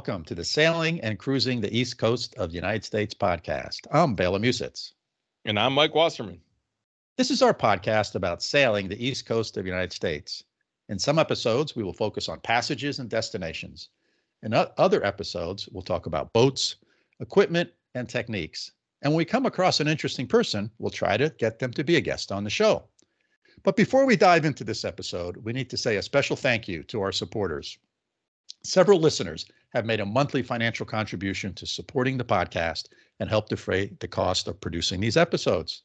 Welcome to the Sailing and Cruising the East Coast of the United States podcast. I'm Bela Musitz. And I'm Mike Wasserman. This is our podcast about sailing the East Coast of the United States. In some episodes, we will focus on passages and destinations. In other episodes, we'll talk about boats, equipment, and techniques. And when we come across an interesting person, we'll try to get them to be a guest on the show. But before we dive into this episode, we need to say a special thank you to our supporters. Several listeners have made a monthly financial contribution to supporting the podcast and help defray the cost of producing these episodes.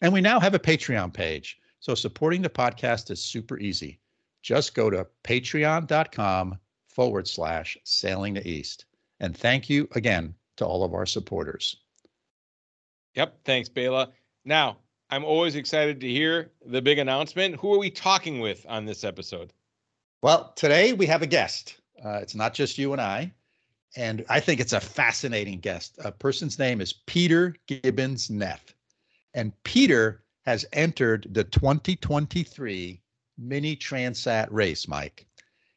And we now have a Patreon page. So supporting the podcast is super easy. Just go to patreon.com forward slash sailing the east. And thank you again to all of our supporters. Yep. Thanks, Bela. Now, I'm always excited to hear the big announcement. Who are we talking with on this episode? Well, today we have a guest. Uh, it's not just you and I. And I think it's a fascinating guest. A person's name is Peter Gibbons Neff. And Peter has entered the 2023 Mini Transat race, Mike.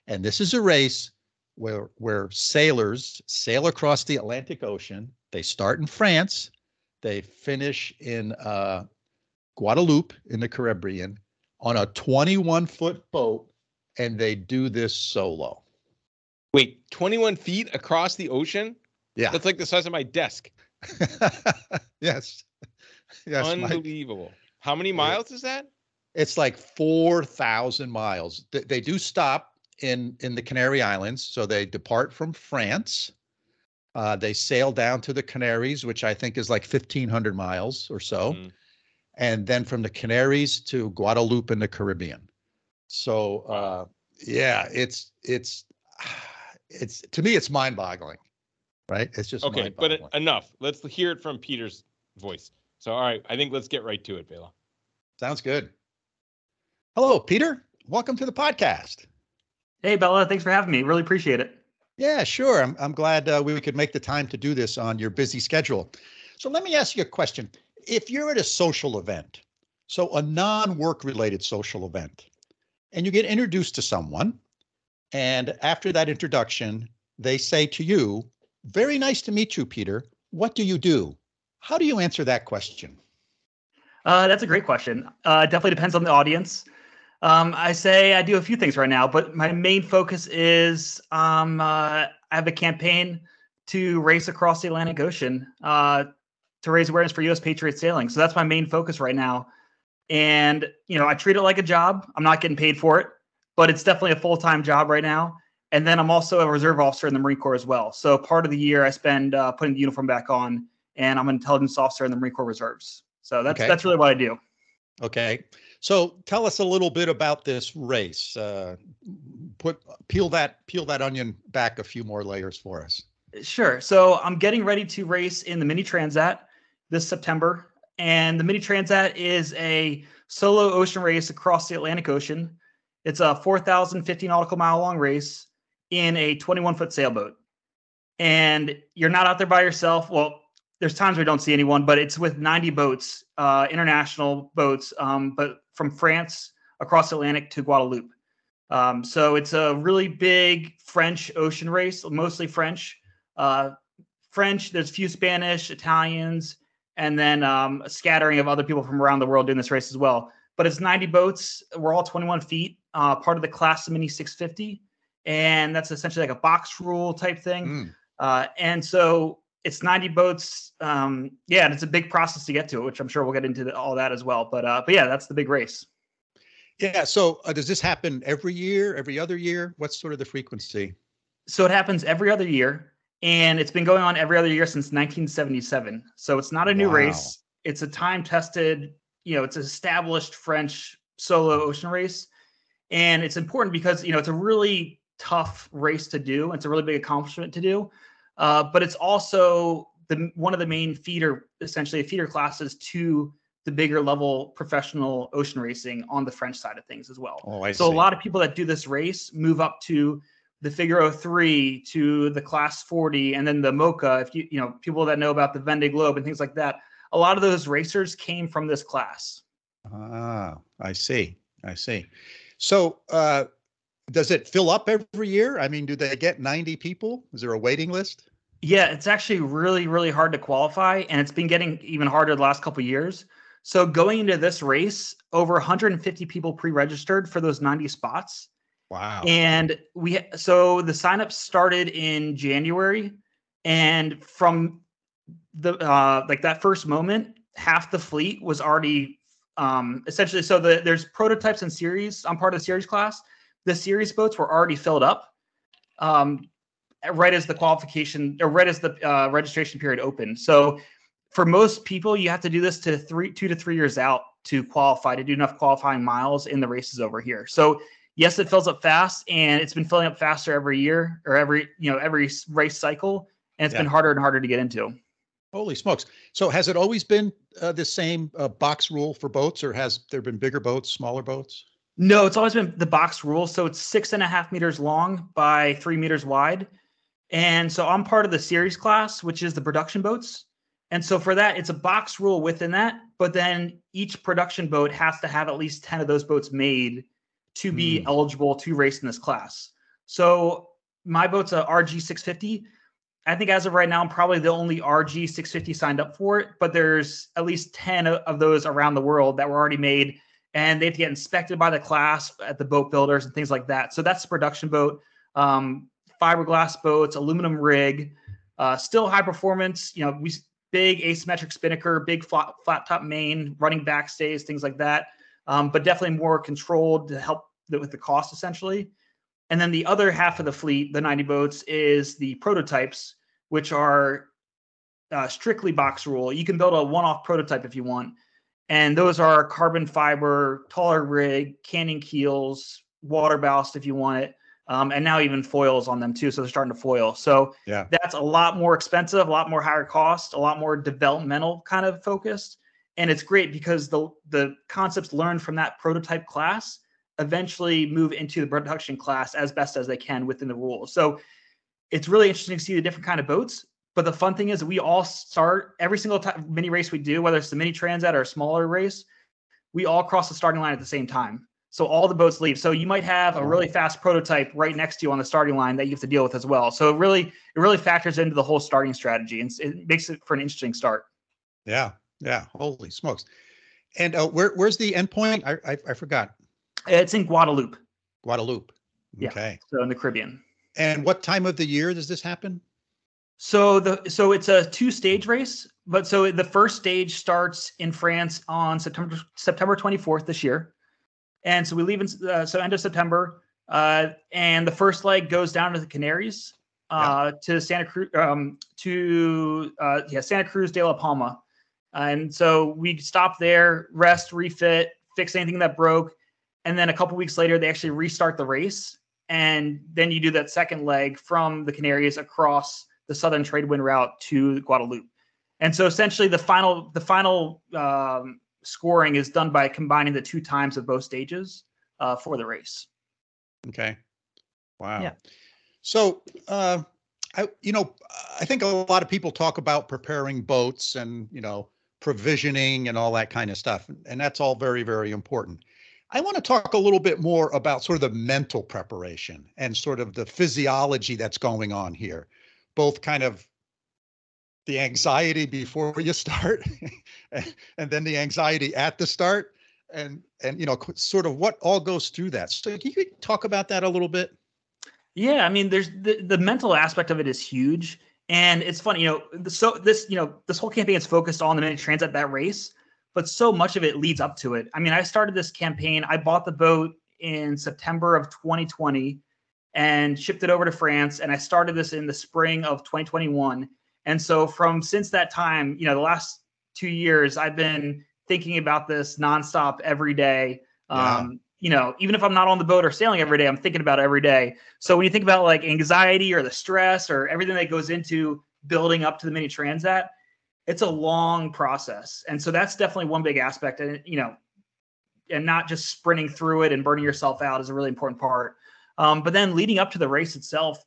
And this is a race where, where sailors sail across the Atlantic Ocean. They start in France, they finish in uh, Guadeloupe in the Caribbean on a 21 foot boat, and they do this solo. Wait, 21 feet across the ocean? Yeah. That's like the size of my desk. yes. Yes. Unbelievable. Mike. How many miles is that? It's like 4,000 miles. They, they do stop in in the Canary Islands, so they depart from France. Uh, they sail down to the Canaries, which I think is like 1,500 miles or so. Mm and then from the Canaries to Guadeloupe in the Caribbean. So uh, yeah, it's it's it's to me it's mind-boggling, right? It's just okay. But enough. Let's hear it from Peter's voice. So all right, I think let's get right to it, Bela. Sounds good. Hello, Peter. Welcome to the podcast. Hey, Bella. Thanks for having me. Really appreciate it. Yeah, sure. I'm I'm glad uh, we could make the time to do this on your busy schedule. So let me ask you a question if you're at a social event, so a non work related social event, and you get introduced to someone, and after that introduction, they say to you, Very nice to meet you, Peter. What do you do? How do you answer that question? Uh, that's a great question. Uh, definitely depends on the audience. Um, I say I do a few things right now, but my main focus is um, uh, I have a campaign to race across the Atlantic Ocean uh, to raise awareness for U.S. Patriot sailing. So that's my main focus right now. And you know, I treat it like a job. I'm not getting paid for it, but it's definitely a full time job right now. And then I'm also a reserve officer in the Marine Corps as well. So part of the year I spend uh, putting the uniform back on, and I'm an intelligence officer in the Marine Corps Reserves. So that's okay. that's really what I do. Okay. So tell us a little bit about this race. Uh, put peel that peel that onion back a few more layers for us. Sure. So I'm getting ready to race in the Mini Transat this September. And the Mini Transat is a solo ocean race across the Atlantic Ocean. It's a 4,050 nautical mile long race in a 21 foot sailboat. And you're not out there by yourself. Well, there's times we don't see anyone, but it's with 90 boats, uh, international boats, um, but from France across the Atlantic to Guadeloupe. Um, so it's a really big French ocean race, mostly French. Uh, French, there's a few Spanish, Italians, and then um, a scattering of other people from around the world doing this race as well. But it's 90 boats. We're all 21 feet, uh, part of the class of Mini 650, and that's essentially like a box rule type thing. Mm. Uh, and so it's 90 boats. Um, yeah, and it's a big process to get to it, which I'm sure we'll get into the, all that as well. But uh, but yeah, that's the big race. Yeah. So uh, does this happen every year, every other year? What's sort of the frequency? So it happens every other year and it's been going on every other year since 1977. So it's not a new wow. race. It's a time tested, you know, it's an established French solo ocean race. And it's important because, you know, it's a really tough race to do. It's a really big accomplishment to do. Uh, but it's also the one of the main feeder, essentially, feeder classes to the bigger level professional ocean racing on the French side of things as well. Oh, I so see. a lot of people that do this race move up to the Figaro 3 to the Class 40 and then the IMOCA. If you you know people that know about the Vendée Globe and things like that, a lot of those racers came from this class. Ah, I see. I see. So, uh, does it fill up every year? I mean, do they get 90 people? Is there a waiting list? Yeah, it's actually really, really hard to qualify, and it's been getting even harder the last couple years. So going into this race, over 150 people pre-registered for those 90 spots. Wow. And we so the signups started in January, and from the uh like that first moment, half the fleet was already um essentially so the there's prototypes and series. I'm part of the series class. The series boats were already filled up. Um right as the qualification or right as the uh, registration period opened. So for most people, you have to do this to three, two to three years out to qualify to do enough qualifying miles in the races over here. So yes, it fills up fast, and it's been filling up faster every year or every you know every race cycle, and it's yeah. been harder and harder to get into. Holy smokes! So has it always been uh, the same uh, box rule for boats, or has there been bigger boats, smaller boats? No, it's always been the box rule. So it's six and a half meters long by three meters wide. And so I'm part of the series class, which is the production boats. And so for that, it's a box rule within that. But then each production boat has to have at least 10 of those boats made to be mm. eligible to race in this class. So my boat's a RG 650. I think as of right now, I'm probably the only RG 650 signed up for it, but there's at least 10 of those around the world that were already made and they have to get inspected by the class at the boat builders and things like that. So that's the production boat. Um, fiberglass boats, aluminum rig, uh, still high performance. You know, we big asymmetric spinnaker, big flat, flat top main, running backstays, things like that. Um, but definitely more controlled to help with the cost essentially. And then the other half of the fleet, the 90 boats, is the prototypes, which are uh, strictly box rule. You can build a one-off prototype if you want, and those are carbon fiber, taller rig, canting keels, water ballast if you want it um, and now even foils on them too. So they're starting to foil. So yeah, that's a lot more expensive, a lot more higher cost, a lot more developmental kind of focused. And it's great because the the concepts learned from that prototype class eventually move into the production class as best as they can within the rules. So it's really interesting to see the different kind of boats. But the fun thing is we all start every single mini race we do, whether it's the mini transat or a smaller race, we all cross the starting line at the same time. So all the boats leave. So you might have a really fast prototype right next to you on the starting line that you have to deal with as well. So it really it really factors into the whole starting strategy and it makes it for an interesting start. Yeah, yeah. Holy smokes! And uh, where where's the endpoint? I, I I forgot. It's in Guadeloupe. Guadeloupe. Okay. Yeah, so in the Caribbean. And what time of the year does this happen? So the so it's a two stage race, but so the first stage starts in France on September September 24th this year. And so we leave in uh, so end of September, uh, and the first leg goes down to the Canaries, uh, yeah. to Santa Cruz, um, to uh, yeah Santa Cruz de la Palma, and so we stop there, rest, refit, fix anything that broke, and then a couple weeks later they actually restart the race, and then you do that second leg from the Canaries across the southern trade wind route to Guadeloupe. And so essentially the final the final um, scoring is done by combining the two times of both stages uh, for the race. Okay. Wow. Yeah. So, uh, I, you know, I think a lot of people talk about preparing boats and, you know, provisioning and all that kind of stuff. And that's all very, very important. I want to talk a little bit more about sort of the mental preparation and sort of the physiology that's going on here, both kind of the anxiety before you start and, then the anxiety at the start and and you know sort of what all goes through that. So can you talk about that a little bit? Yeah i mean there's the, the mental aspect of it is huge. And it's funny you know so this you know this whole campaign is focused on the mini transat that race but so much of it leads up to it i mean i started this campaign i bought the boat in september of 2020 and shipped it over to france and i started this in the spring of 2021 and so from since that time, you know, the last two years, I've been thinking about this nonstop every day. Yeah. Um, you know, even if I'm not on the boat or sailing every day, I'm thinking about it every day. So when you think about like anxiety or the stress or everything that goes into building up to the mini transat, it's a long process. And so that's definitely one big aspect. And you know, and not just sprinting through it and burning yourself out is a really important part. Um, but then leading up to the race itself,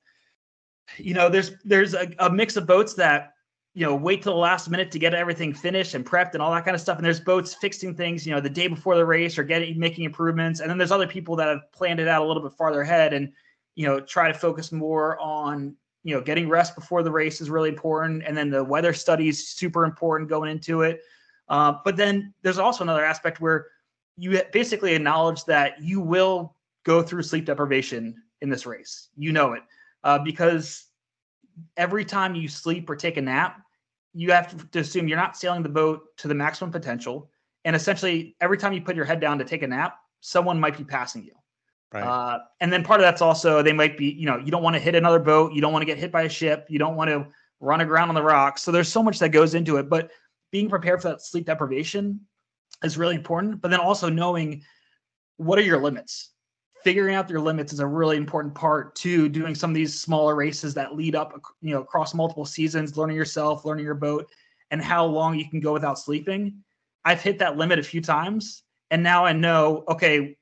you know, there's there's a, a mix of boats that you know, wait till the last minute to get everything finished and prepped and all that kind of stuff. And there's boats fixing things, you know, the day before the race or getting making improvements. And then there's other people that have planned it out a little bit farther ahead and, you know, try to focus more on, you know, getting rest before the race is really important. And then the weather study is super important going into it. Uh, but then there's also another aspect where you basically acknowledge that you will go through sleep deprivation in this race. You know it uh, because every time you sleep or take a nap, you have to assume you're not sailing the boat to the maximum potential. And essentially, every time you put your head down to take a nap, someone might be passing you. Right. Uh, and then part of that's also they might be, you know, you don't want to hit another boat, you don't want to get hit by a ship, you don't want to run aground on the rocks. So there's so much that goes into it. But being prepared for that sleep deprivation is really important. But then also knowing what are your limits figuring out your limits is a really important part to doing some of these smaller races that lead up you know across multiple seasons learning yourself learning your boat and how long you can go without sleeping i've hit that limit a few times and now i know okay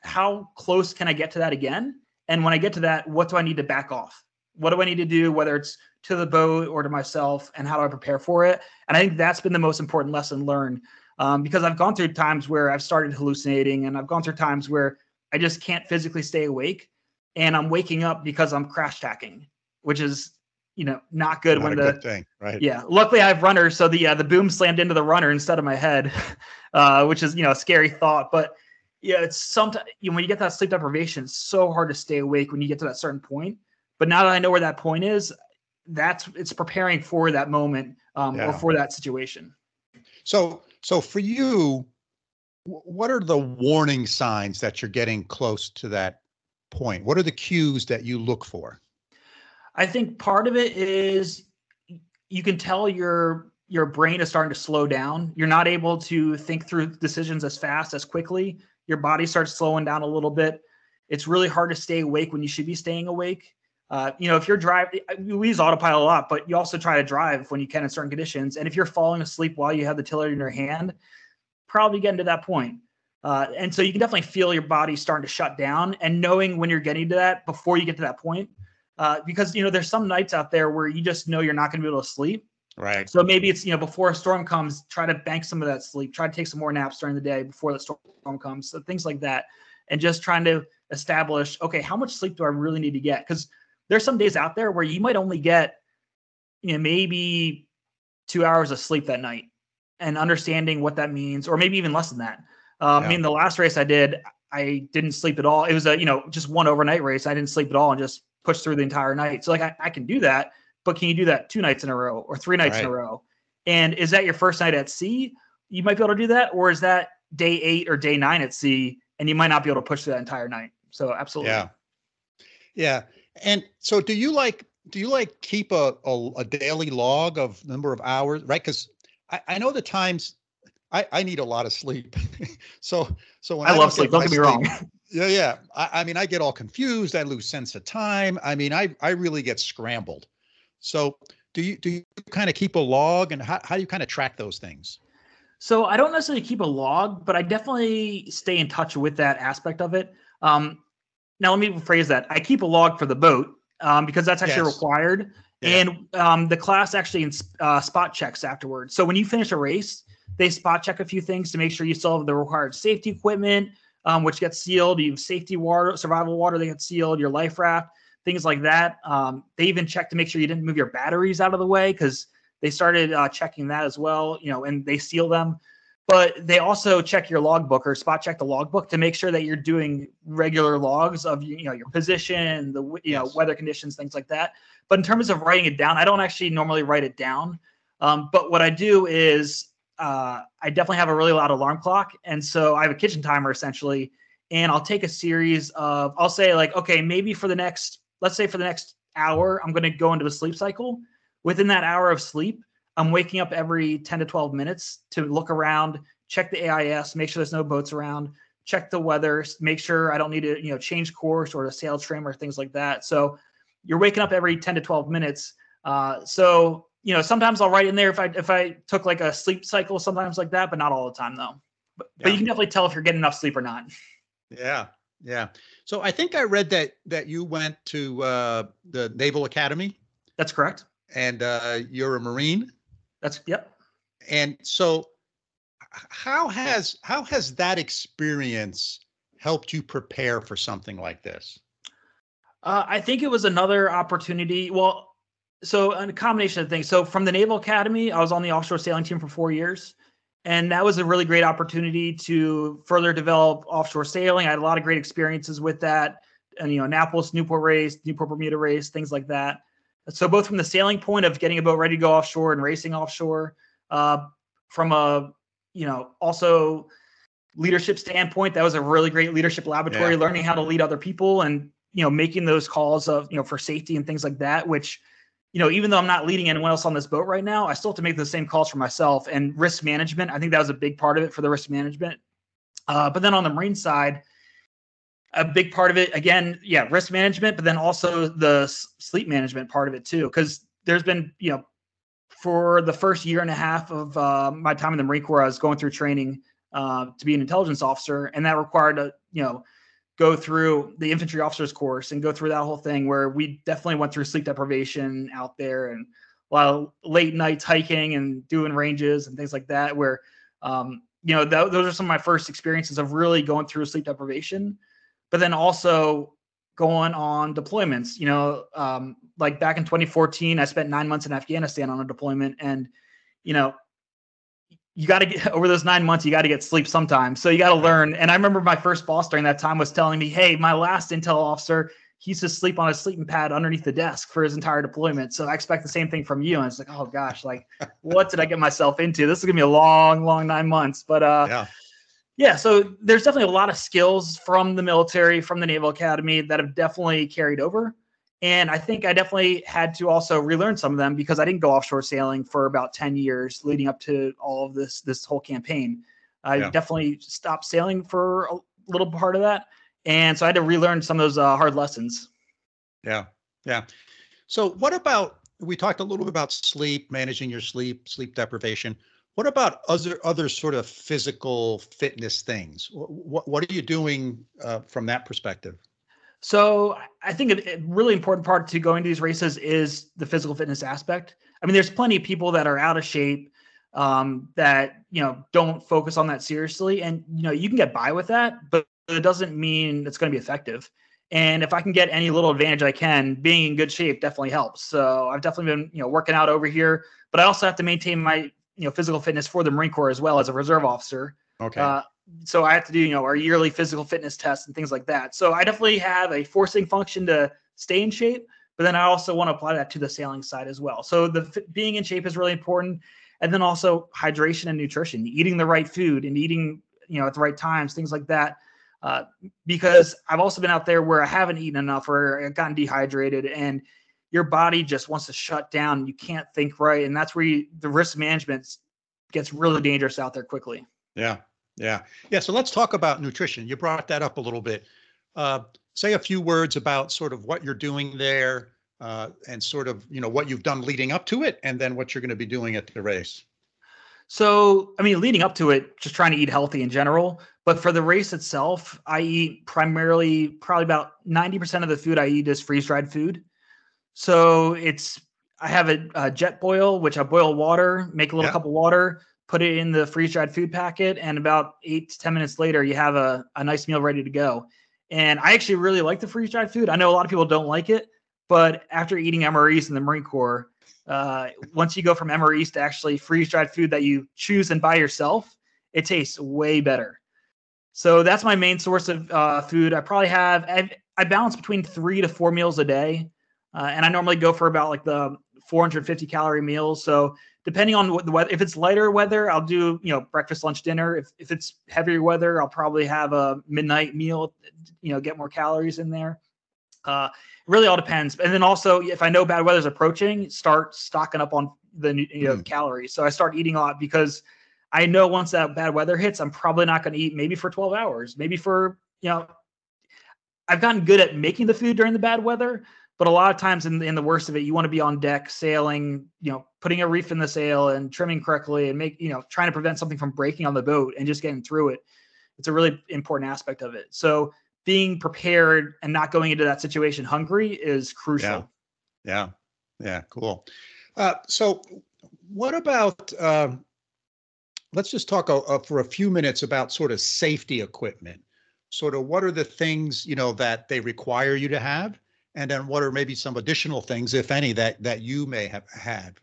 how close can i get to that again? And when i get to that what do i need to back off? What do i need to do whether it's to the boat or to myself and how do i prepare for it? And i think that's been the most important lesson learned um, because i've gone through times where i've started hallucinating and i've gone through times where I just can't physically stay awake, and I'm waking up because I'm crash tacking, which is you know not good not when the good thing right. Yeah luckily i have runners so the uh, the boom slammed into the runner instead of my head uh, which is you know a scary thought but yeah it's sometimes you know, when you get that sleep deprivation it's so hard to stay awake when you get to that certain point but now that i know where that point is that's it's preparing for that moment um, yeah. or for that situation so so for you what are the warning signs that you're getting close to that point? What are the cues that you look for? I think part of it is you can tell your your brain is starting to slow down. You're not able to think through decisions as fast as quickly. Your body starts slowing down a little bit. It's really hard to stay awake when you should be staying awake. Uh, you know, if you're driving, we use autopilot a lot, but you also try to drive when you can in certain conditions. And if you're falling asleep while you have the tiller in your hand, probably getting to that point. Uh, and so you can definitely feel your body starting to shut down and knowing when you're getting to that before you get to that point. Uh, because, you know, there's some nights out there where you just know you're not going to be able to sleep. Right. So maybe it's, you know, before a storm comes, try to bank some of that sleep, try to take some more naps during the day before the storm comes. So things like that. And just trying to establish, okay, how much sleep do I really need to get? Because there's some days out there where you might only get, you know, maybe two hours of sleep that night and understanding what that means, or maybe even less than that. Um, yeah. I mean, the last race I did, I didn't sleep at all. It was a you know just one overnight race. I didn't sleep at all and just pushed through the entire night. So like I, I can do that, but can you do that two nights in a row or three nights right. in a row? And is that your first night at sea? You might be able to do that, or is that day eight or day nine at sea, and you might not be able to push that entire night? So absolutely. Yeah. Yeah. And so do you like do you like keep a, a, a daily log of number of hours, right? Because I, I know the times I, I need a lot of sleep. so so I, I love sleep. Don't get me wrong. Yeah, yeah. I, I, mean, I get all confused. I lose sense of time. I mean, I I really get scrambled. So do you do you kind of keep a log and how, how do you kind of track those things? So I don't necessarily keep a log, but I definitely stay in touch with that aspect of it. Um, now let me rephrase that. I keep a log for the boat um, because that's actually yes. required. Yeah. And um, the class actually uh, spot checks afterwards. So when you finish a race, they spot check a few things to make sure you still have the required safety equipment, um, which gets sealed. You have safety water, survival water that gets sealed, your life raft, things like that. Um, they even check to make sure you didn't move your batteries out of the way because they started uh, checking that as well. You know, and they seal them. But they also check your logbook or spot check the logbook to make sure that you're doing regular logs of you know your position, the you know weather conditions, things like that. But in terms of writing it down, I don't actually normally write it down. Um, but what I do is uh, I definitely have a really loud alarm clock. And so I have a kitchen timer essentially. And I'll take a series of, I'll say, like, okay, maybe for the next, let's say for the next hour, I'm going to go into a sleep cycle. Within that hour of sleep, I'm waking up every 10 to 12 minutes to look around, check the AIS, make sure there's no boats around, check the weather, make sure I don't need to, you know, change course or a sail trim or things like that. So you're waking up every 10 to 12 minutes. Uh, so you know, sometimes I'll write in there if I if I took like a sleep cycle, sometimes like that, but not all the time though. But, yeah. but you can definitely tell if you're getting enough sleep or not. Yeah, yeah. So I think I read that that you went to uh, the Naval Academy. That's correct. and uh, you're a Marine. That's yep. And so, how has how has that experience helped you prepare for something like this? Uh, I think it was another opportunity. Well, so a combination of things. So from the Naval Academy, I was on the offshore sailing team for four years, and that was a really great opportunity to further develop offshore sailing. I had a lot of great experiences with that, and you know, Annapolis, Newport race, Newport Bermuda race, things like that. So both from the sailing point of getting a boat ready to go offshore and racing offshore, uh, from a you know also leadership standpoint, that was a really great leadership laboratory, yeah. learning how to lead other people and you know making those calls of you know for safety and things like that, which you know, even though I'm not leading anyone else on this boat right now, I still have to make the same calls for myself and risk management. I think that was a big part of it for the risk management. Uh, but then on the marine side, a big part of it, again, yeah, risk management, but then also the sleep management part of it too. Because there's been, you know, for the first year and a half of uh, my time in the Marine Corps, I was going through training uh, to be an intelligence officer, and that required a, you know, go through the infantry officers course and go through that whole thing where we definitely went through sleep deprivation out there and a lot of late nights hiking and doing ranges and things like that where um, you know th- those are some of my first experiences of really going through sleep deprivation but then also going on deployments you know um, like back in 2014 i spent nine months in afghanistan on a deployment and you know you got to get over those nine months you got to get sleep sometimes so you got to learn. And i remember my first boss during that time was telling me hey my last intel officer he used to sleep on a sleeping pad underneath the desk for his entire deployment. So i expect the same thing from you. And it's like oh gosh like what did i get myself into? This is gonna be a long long nine months. But uh yeah. yeah so there's definitely a lot of skills from the military from the naval academy that have definitely carried over and I think I definitely had to also relearn some of them because I didn't go offshore sailing for about 10 years leading up to all of this this whole campaign. I yeah. definitely stopped sailing for a little part of that. And so I had to relearn some of those uh, hard lessons. Yeah. Yeah. So what about we talked a little bit about sleep, managing your sleep, sleep deprivation. What about other other sort of physical fitness things? What what are you doing uh, from that perspective? So I think a really important part to going to these races is the physical fitness aspect. I mean, there's plenty of people that are out of shape um, that you know don't focus on that seriously, and you know you can get by with that, but it doesn't mean it's going to be effective. And if I can get any little advantage I can, being in good shape definitely helps. So I've definitely been you know working out over here, but I also have to maintain my you know physical fitness for the Marine Corps as well as a reserve officer. Okay. Uh, so I have to do, you know, our yearly physical fitness tests and things like that. So I definitely have a forcing function to stay in shape, but then I also want to apply that to the sailing side as well. So the being in shape is really important, and then also hydration and nutrition, eating the right food and eating, you know, at the right times, things like that. Uh, because I've also been out there where I haven't eaten enough or I've gotten dehydrated and your body just wants to shut down. You can't think right, and that's where you, the risk management gets really dangerous out there quickly. Yeah, yeah. Yeah. So let's talk about nutrition. You brought that up a little bit. Uh, say a few words about sort of what you're doing there uh, and sort of, you know, what you've done leading up to it and then what you're going to be doing at the race. So, I mean, leading up to it, just trying to eat healthy in general. But for the race itself, I eat primarily, probably about 90% of the food I eat is freeze dried food. So it's, I have a, a, Jetboil, which I boil water, make a little yeah. cup of water, put it in the freeze dried food packet, and about eight to 10 minutes later, you have a, a nice meal ready to go. And I actually really like the freeze dried food. I know a lot of people don't like it, but after eating MREs in the Marine Corps, uh, once you go from MREs to actually freeze dried food that you choose and buy yourself, it tastes way better. So that's my main source of uh, food. I probably have, I, I, balance between three to four meals a day. Uh, and I normally go for about like the 450 calorie meals. So depending on what the weather, if it's lighter weather, I'll do, you know, breakfast, lunch, dinner. If, if it's heavier weather, I'll probably have a midnight meal, you know, get more calories in there. Uh, it really all depends. And then also, if I know bad weather's approaching, start stocking up on the you know, mm. calories. So I start eating a lot because I know once that bad weather hits, I'm probably not going to eat maybe for 12 hours, maybe for, you know, I've gotten good at making the food during the bad weather, but a lot of times in, in the worst of it, you want to be on deck sailing, you know, putting a reef in the sail and trimming correctly and make, you know, trying to prevent something from breaking on the boat and just getting through it. It's a really important aspect of it. So being prepared and not going into that situation hungry is crucial. Yeah. Yeah. Yeah. Cool. Uh, so, what about? Uh, let's just talk uh, for a few minutes about sort of safety equipment. Sort of, what are the things you know that they require you to have, and then what are maybe some additional things, if any, that that you may have had?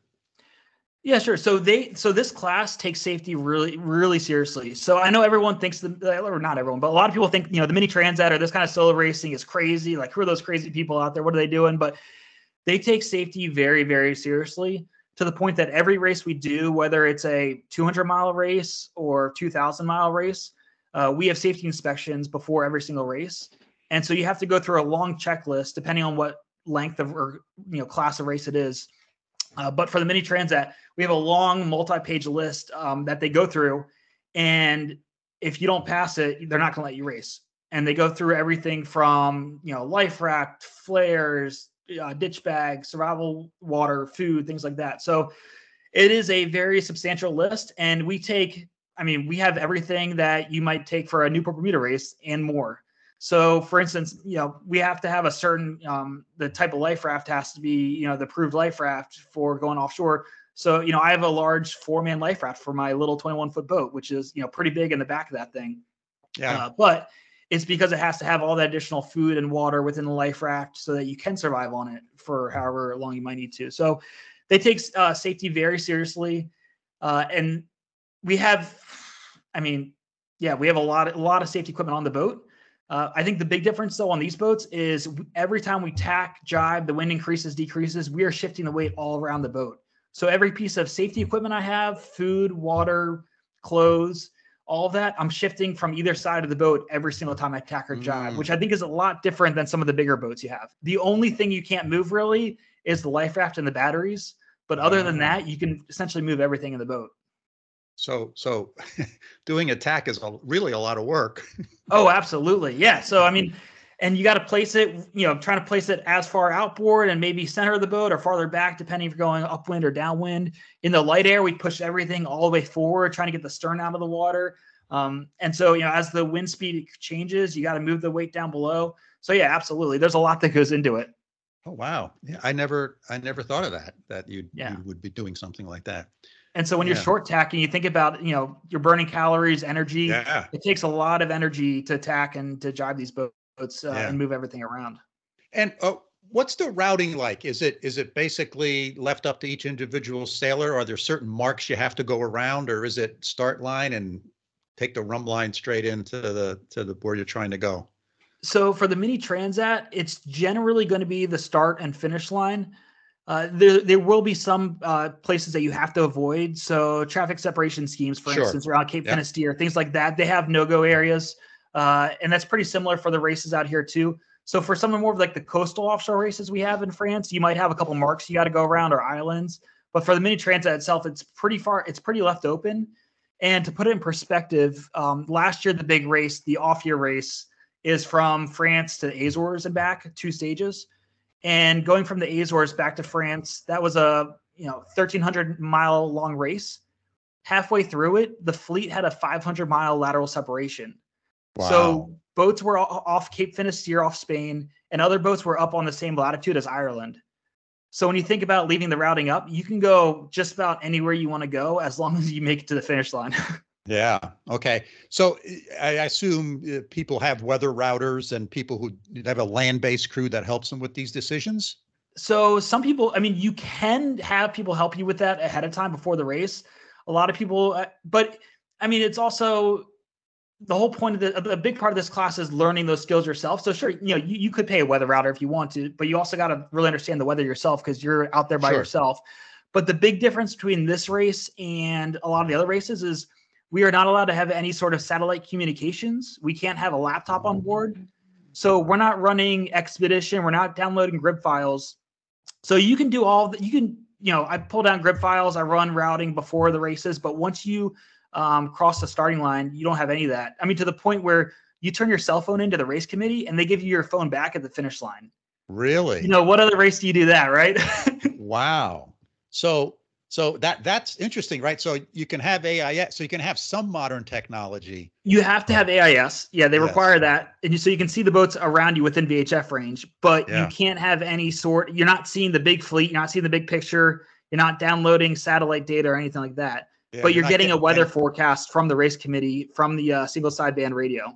Yeah, sure. So they so this class takes safety really really seriously. So I know everyone thinks the or not everyone, but a lot of people think you know the mini transat or this kind of solo racing is crazy. Like who are those crazy people out there? What are they doing? But they take safety very very seriously to the point that every race we do, whether it's a 200 mile race or 2,000 mile race, uh, we have safety inspections before every single race. And so you have to go through a long checklist depending on what length of or you know class of race it is. Uh, but for the mini transat, we have a long multi-page list um, that they go through, and if you don't pass it, they're not going to let you race. And they go through everything from you know life raft, flares, uh, ditch bag, survival water, food, things like that. So it is a very substantial list, and we take. I mean, we have everything that you might take for a Newport Bermuda race and more. So, for instance, you know, we have to have a certain um, the type of life raft has to be, you know, the approved life raft for going offshore. So, you know, I have a large four man life raft for my little 21 foot boat, which is, you know, pretty big in the back of that thing. Yeah. Uh, but it's because it has to have all that additional food and water within the life raft so that you can survive on it for however long you might need to. So they take uh, safety very seriously. Uh, and we have, I mean, yeah, we have a lot, a lot of safety equipment on the boat. Uh, I think the big difference though on these boats is every time we tack, jibe, the wind increases, decreases, we are shifting the weight all around the boat. So every piece of safety equipment I have, food, water, clothes, all that, I'm shifting from either side of the boat every single time I tack or jibe, mm. which I think is a lot different than some of the bigger boats you have. The only thing you can't move really is the life raft and the batteries. But other than that, you can essentially move everything in the boat. So, so doing attack is a, really a lot of work. oh, absolutely. Yeah. So, I mean, and you got to place it, you know, trying to place it as far outboard and maybe center of the boat or farther back, depending if you're going upwind or downwind. In the light air, we push everything all the way forward, trying to get the stern out of the water. Um, and so, you know, as the wind speed changes, you got to move the weight down below. So, yeah, absolutely. There's a lot that goes into it. Oh wow! Yeah, I never, I never thought of that. That you, yeah. you would be doing something like that. And so when you're short tacking, you think about, you know, you're burning calories, energy. Yeah. It takes a lot of energy to tack and to drive these boats uh, yeah. and move everything around. And uh, what's the routing like? Is it is it basically left up to each individual sailor? Are there certain marks you have to go around, or is it start line and take the rhumb line straight into the to the where you're trying to go? So for the mini transat, it's generally going to be the start and finish line. Uh, there, there will be some uh, places that you have to avoid. So traffic separation schemes, for sure. instance, around Cape Finisterre, things like that. They have no-go areas, uh, and that's pretty similar for the races out here too. So for some of more of like the coastal offshore races we have in France, you might have a couple marks you got to go around or islands. But for the mini transat itself, it's pretty far. It's pretty left open. And to put it in perspective, um, last year the big race, the off-year race, is from France to Azores and back, two stages. And going from the Azores back to France, that was a you know 1300 mile long race. Halfway through it, the fleet had a 500 mile lateral separation. Wow. So boats were off Cape Finisterre, off Spain, and other boats were up on the same latitude as Ireland. So when you think about leaving the routing up, you can go just about anywhere you want to go as long as you make it to the finish line. Yeah. Okay. So I assume uh, people have weather routers and people who have a land based crew that helps them with these decisions. So some people, I mean, you can have people help you with that ahead of time before the race. A lot of people, uh, but I mean, it's also the whole point of the a big part of this class is learning those skills yourself. So sure, you know, you, you could pay a weather router if you want to, but you also got to really understand the weather yourself because you're out there by sure. yourself. But the big difference between this race and a lot of the other races is we are not allowed to have any sort of satellite communications. We can't have a laptop on board. So we're not running Expedition. We're not downloading grib files. So you can do all that. You can, you know, I pull down grib files. I run routing before the races. But once you um, cross the starting line, you don't have any of that. I mean, to the point where you turn your cell phone into the race committee and they give you your phone back at the finish line. Really? You know, what other race do you do that, right? wow. So so that that's interesting, right? So you can have AIS, so you can have some modern technology. You have to have AIS. Yeah, they yes. require that. And so you can see the boats around you within VHF range, but yeah. you can't have any sort you're not seeing the big fleet, you're not seeing the big picture. You're not downloading satellite data or anything like that. Yeah, but you're, not getting a weather any- forecast from the race committee from the uh, single sideband radio.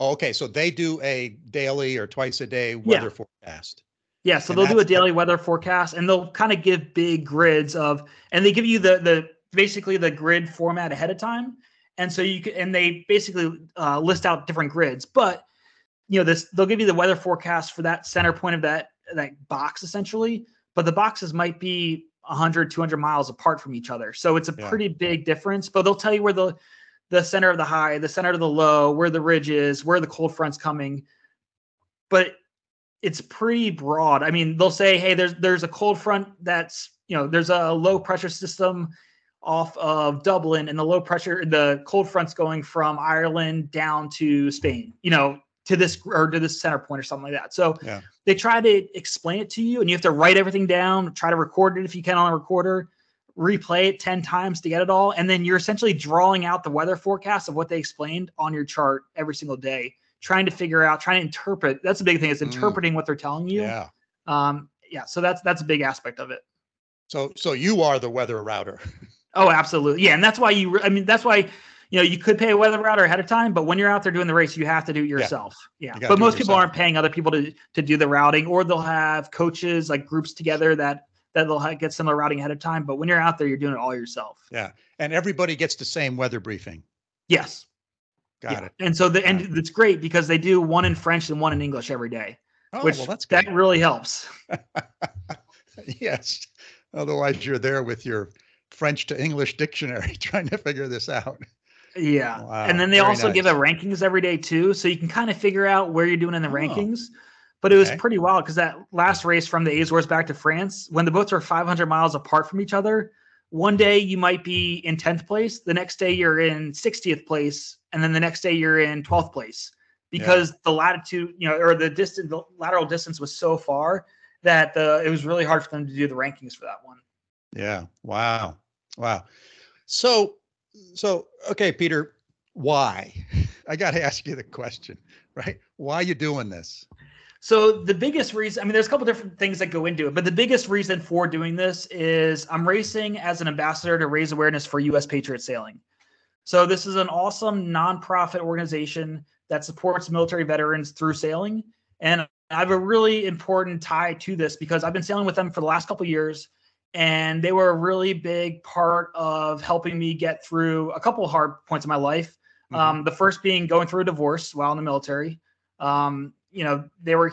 Oh, okay, so they do a daily or twice a day weather forecast. Yeah, so And they'll do a daily weather forecast and they'll kind of give big grids of and they give you the the basically the grid format ahead of time. And so you can and they basically uh, list out different grids, but you know this they'll give you the weather forecast for that center point of that that box essentially, but the boxes might be 100 200 miles apart from each other. So it's a Yeah. pretty big difference, but they'll tell you where the the center of the high, the center of the low, where the ridge is, where the cold front's coming. But it's pretty broad. I mean, they'll say, "Hey, there's there's a cold front that's you know there's a low pressure system off of Dublin, and the low pressure the cold front's going from Ireland down to Spain. You know, to this or to this center point or something like that. So Yeah. they try to explain it to you, and you have to write everything down. Try to record it if you can on a recorder. Replay it ten times to get it all, and then you're essentially drawing out the weather forecast of what they explained on your chart every single day trying to figure out, trying to interpret. That's the big thing is Mm. interpreting what they're telling you. Yeah. Um, yeah. So that's that's a big aspect of it. So so you are the weather router. Oh, absolutely. Yeah, and that's why you. I mean, that's why you know you could pay a weather router ahead of time, but when you're out there doing the race, you have to do it yourself. Yeah. You But most people aren't paying other people to to do the routing, or they'll have coaches like groups together that that they'll get similar routing ahead of time. But when you're out there, you're doing it all yourself. Yeah. And everybody gets the same weather briefing. Yes. Got Yeah. it. And so the and it's great because they do one in French and one in English every day, Oh, which well, that's that really helps. yes. Otherwise, you're there with your French to English dictionary trying to figure this out. Yeah. Wow, And then they very also give nice. a rankings every day too. So you can kind of figure out where you're doing in the Oh, rankings. But it was okay. pretty wild because that last race from the Azores back to France, when the boats are 500 miles apart from each other, one day you might be in 10th place, the next day you're in 60th place, and then the next day you're in 12th place because the latitude, you know, or the distance, the lateral distance was so far that the it was really hard for them to do the rankings for that one. Yeah. Wow. Wow. So, so, okay, Peter, why? I got to ask you the question, right? Why are you doing this? So the biggest reason, I mean, there's a couple different things that go into it, but the biggest reason for doing this is I'm racing as an ambassador to raise awareness for U.S. Patriot Sailing. So this is an awesome nonprofit organization that supports military veterans through sailing, and I have a really important tie to this because I've been sailing with them for the last couple of years, and they were a really big part of helping me get through a couple of hard points in my life. Mhm. Um, the first being going through a divorce while in the military. Um, you know, they were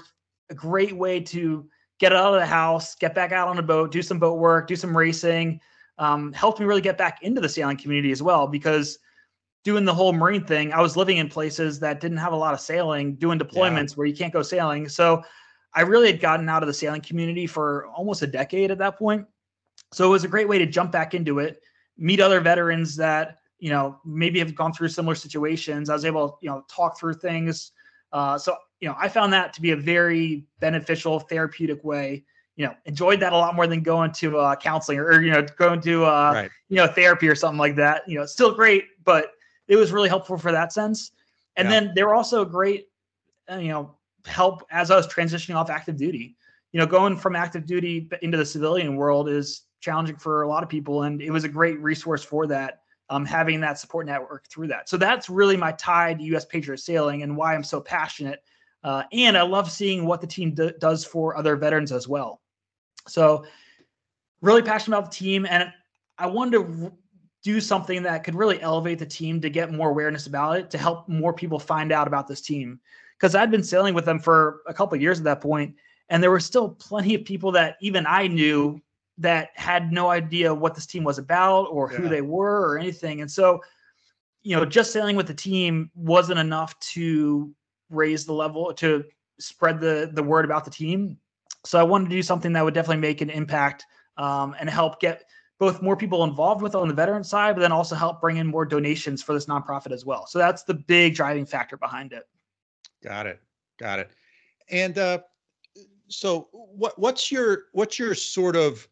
a great way to get out of the house, get back out on a boat, do some boat work, do some racing. Um, helped me really get back into the sailing community as well because doing the whole marine thing, I was living in places that didn't have a lot of sailing, doing deployments where you can't go sailing. So I really had gotten out of the sailing community for almost a decade at that point. So it was a great way to jump back into it, meet other veterans that you know maybe have gone through similar situations. I was able to you know talk through things. Uh, so you know I found that to be a very beneficial therapeutic way. You know, enjoyed that a lot more than going to uh, counseling or, or you know going to uh, right. you know therapy or something like that. You know, still great, but it was really helpful for that sense. And Yeah. then they were also a great, uh, you know, help as I was transitioning off active duty. You know, going from active duty into the civilian world is challenging for a lot of people, and it was a great resource for that. Um, having that support network through that. So that's really my tie to U.S. Patriot Sailing and why I'm so passionate. Uh, and I love seeing what the team d- does for other veterans as well. So really passionate about the team, and I wanted to do something that could really elevate the team to get more awareness about it, to help more people find out about this team. Because I'd been sailing with them for a couple years at that point, and there were still plenty of people that even I knew that had no idea what this team was about or who Yeah. they were or anything. And so, you know, just sailing with the team wasn't enough to raise the level to spread the the word about the team. So I wanted to do something that would definitely make an impact um, and help get both more people involved with it on the veteran side, but then also help bring in more donations for this nonprofit as well. So that's the big driving factor behind it. Got it. Got it. And uh, so, what what's your what's your sort of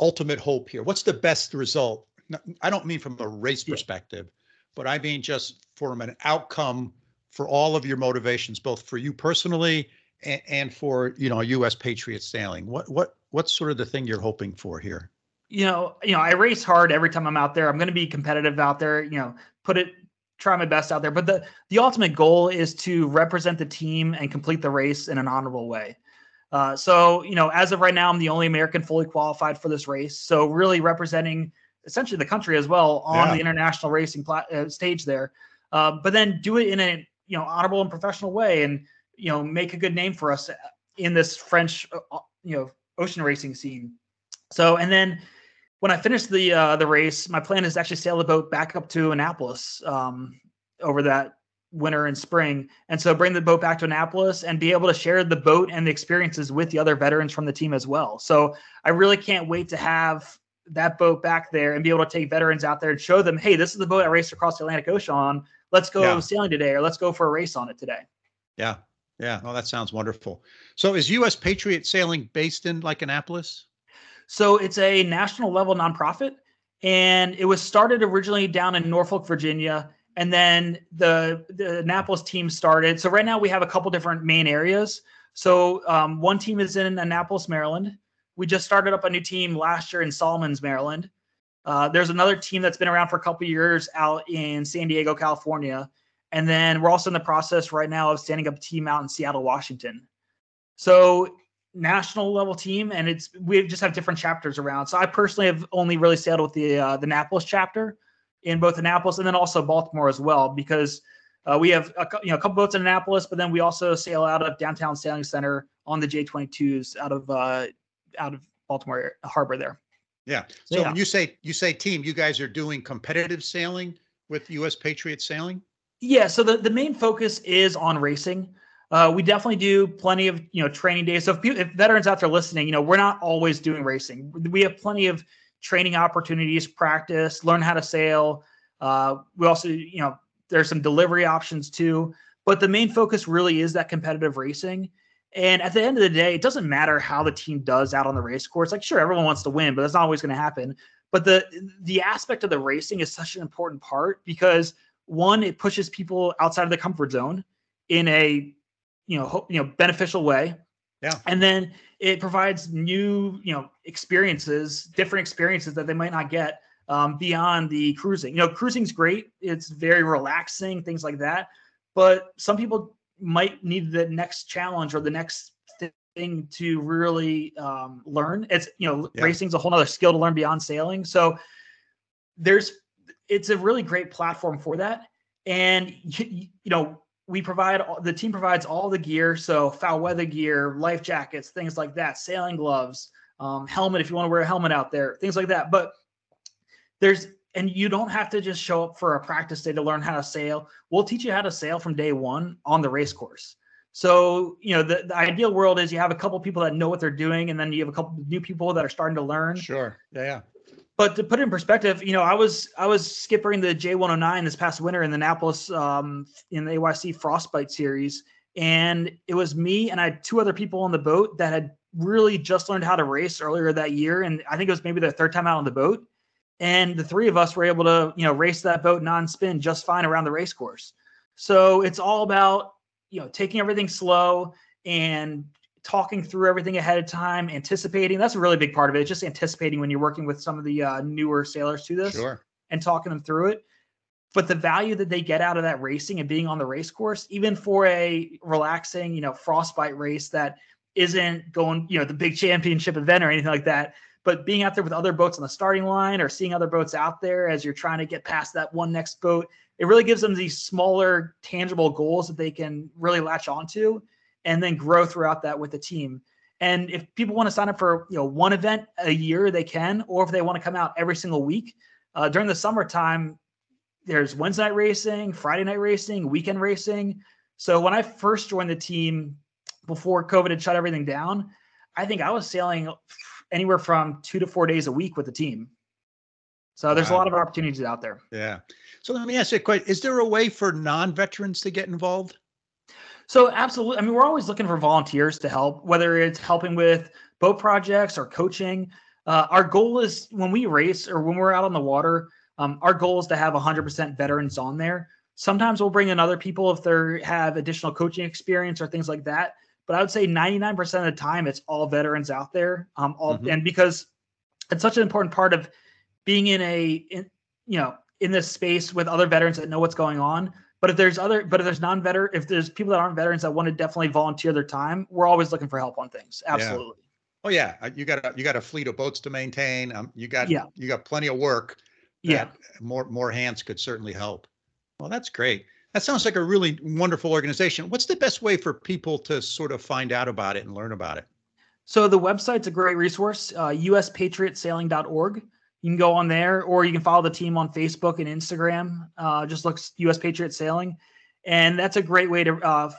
ultimate hope here? What's the best result? I don't mean from a race perspective, but I mean just from an outcome for all of your motivations, both for you personally and, and for you know U.S. Patriot sailing. What what what's sort of the thing you're hoping for here? you know, you know, I race hard every time I'm out there. I'm going to be competitive out there. You know, put it, try my best out there. But the the ultimate goal is to represent the team and complete the race in an honorable way. Uh, so, you know, as of right now, I'm the only American fully qualified for this race. So, really representing essentially the country as well on Yeah. the international racing plat- uh, stage there. Uh, but then do it in a you know honorable and professional way, and you know make a good name for us in this French uh, uh, you know ocean racing scene. So, and then when I finish the uh, the race, my plan is to actually sail the boat back up to Annapolis um, over that winter and spring, and so bring the boat back to Annapolis and be able to share the boat and the experiences with the other veterans from the team as well. So I really can't wait to have that boat back there and be able to take veterans out there and show them, hey, this is the boat I raced across the Atlantic Ocean on. Let's go Yeah. sailing today, or let's go for a race on it today. Yeah. Yeah. Oh, that sounds wonderful. So is US Patriot Sailing based in like Annapolis? So it's a national level nonprofit, and it was started originally down in Norfolk, Virginia, and then the the Annapolis team started. So right now we have a couple different main areas. So um, one team is in Annapolis, Maryland. We just started up a new team last year in Solomons, Maryland. Uh, there's another team that's been around for a couple years out in San Diego, California, and then we're also in the process right now of standing up a team out in Seattle, Washington. So national level team, and it's we just have different chapters around. So I personally have only really sailed with the uh, the Annapolis chapter in both Annapolis and then also Baltimore as well, because uh, we have a, you know a couple boats in Annapolis, but then we also sail out of downtown sailing center on the J22s out of uh, out of Baltimore Harbor there. Yeah. So, So yeah. when you say you say team, you guys are doing competitive sailing with US Patriot Sailing? Yeah, so the, the main focus is on racing. Uh, we definitely do plenty of you know training days. So if, if veterans out there listening, you know we're not always doing racing. We have plenty of training opportunities, practice, learn how to sail. Uh, we also you know there's some delivery options too. But the main focus really is that competitive racing. And at the end of the day, it doesn't matter how the team does out on the race course. Like sure, everyone wants to win, but that's not always going to happen. But the the aspect of the racing is such an important part because one it pushes people outside of the comfort zone in a you know you know beneficial way Yeah. and then it provides new you know experiences different experiences that they might not get um, beyond the cruising. You know cruising's great. It's very relaxing things like that. But some people might need the next challenge or the next thing to really um, learn. It's you know Yeah. racing's a whole other skill to learn beyond sailing. So there's it's a really great platform for that. And you, you know we provide the team provides all the gear so foul weather gear life jackets things like that sailing gloves um, helmet if you want to wear a helmet out there things like that but there's and you don't have to just show up for a practice day to learn how to sail we'll teach you how to sail from day one on the race course so you know the, the ideal world is you have a couple people that know what they're doing and then you have a couple new people that are starting to learn Sure. Yeah. Yeah. But to put it in perspective, you know, I was I was skippering the J109 this past winter in the Annapolis um, in the AYC Frostbite series, and it was me and I had two other people on the boat that had really just learned how to race earlier that year, and I think it was maybe their third time out on the boat, and the three of us were able to you know race that boat non-spin just fine around the race course. So it's all about you know taking everything slow and talking through everything ahead of time, anticipating. That's a really big part of it. It's just anticipating when you're working with some of the uh, newer sailors to this Sure. and talking them through it. But the value that they get out of that racing and being on the race course, even for a relaxing, you know, frostbite race that isn't going, you know, the big championship event or anything like that, but being out there with other boats on the starting line or seeing other boats out there as you're trying to get past that one next boat, it really gives them these smaller, tangible goals that they can really latch onto and then grow throughout that with the team. And if people want to sign up for you know one event a year, they can, or if they want to come out every single week uh, during the summertime, there's Wednesday night racing, Friday night racing, weekend racing. So when I first joined the team before COVID had shut everything down, I think I was sailing anywhere from two to four days a week with the team. So there's a lot of opportunities out there. Yeah. So let me ask you a question. Is there a way for non-veterans to get involved? So absolutely. I mean, we're always looking for volunteers to help, whether it's helping with boat projects or coaching. Uh, our goal is when we race or when we're out on the water, um, our goal is to have 100% veterans on there. Sometimes we'll bring in other people if they have additional coaching experience or things like that. But I would say 99% of the time, it's all veterans out there. Um, all Mhm. and because it's such an important part of being in a in, you know in this space with other veterans that know what's going on but if there's other but if there's non-veteran if there's people that aren't veterans that want to definitely volunteer their time we're always looking for help on things. Absolutely. Yeah. oh yeah. Uh, you got a, you got a fleet of boats to maintain um, you got yeah. you got plenty of work yeah. more more hands could certainly help. Well that's great. That sounds like a really wonderful organization. What's the best way for people to sort of find out about it and learn about it? So the website's a great resource uh, uspatriotsailing.org you can go on there or you can follow the team on Facebook and Instagram. Uh, just look US Patriot Sailing. And that's a great way to uh,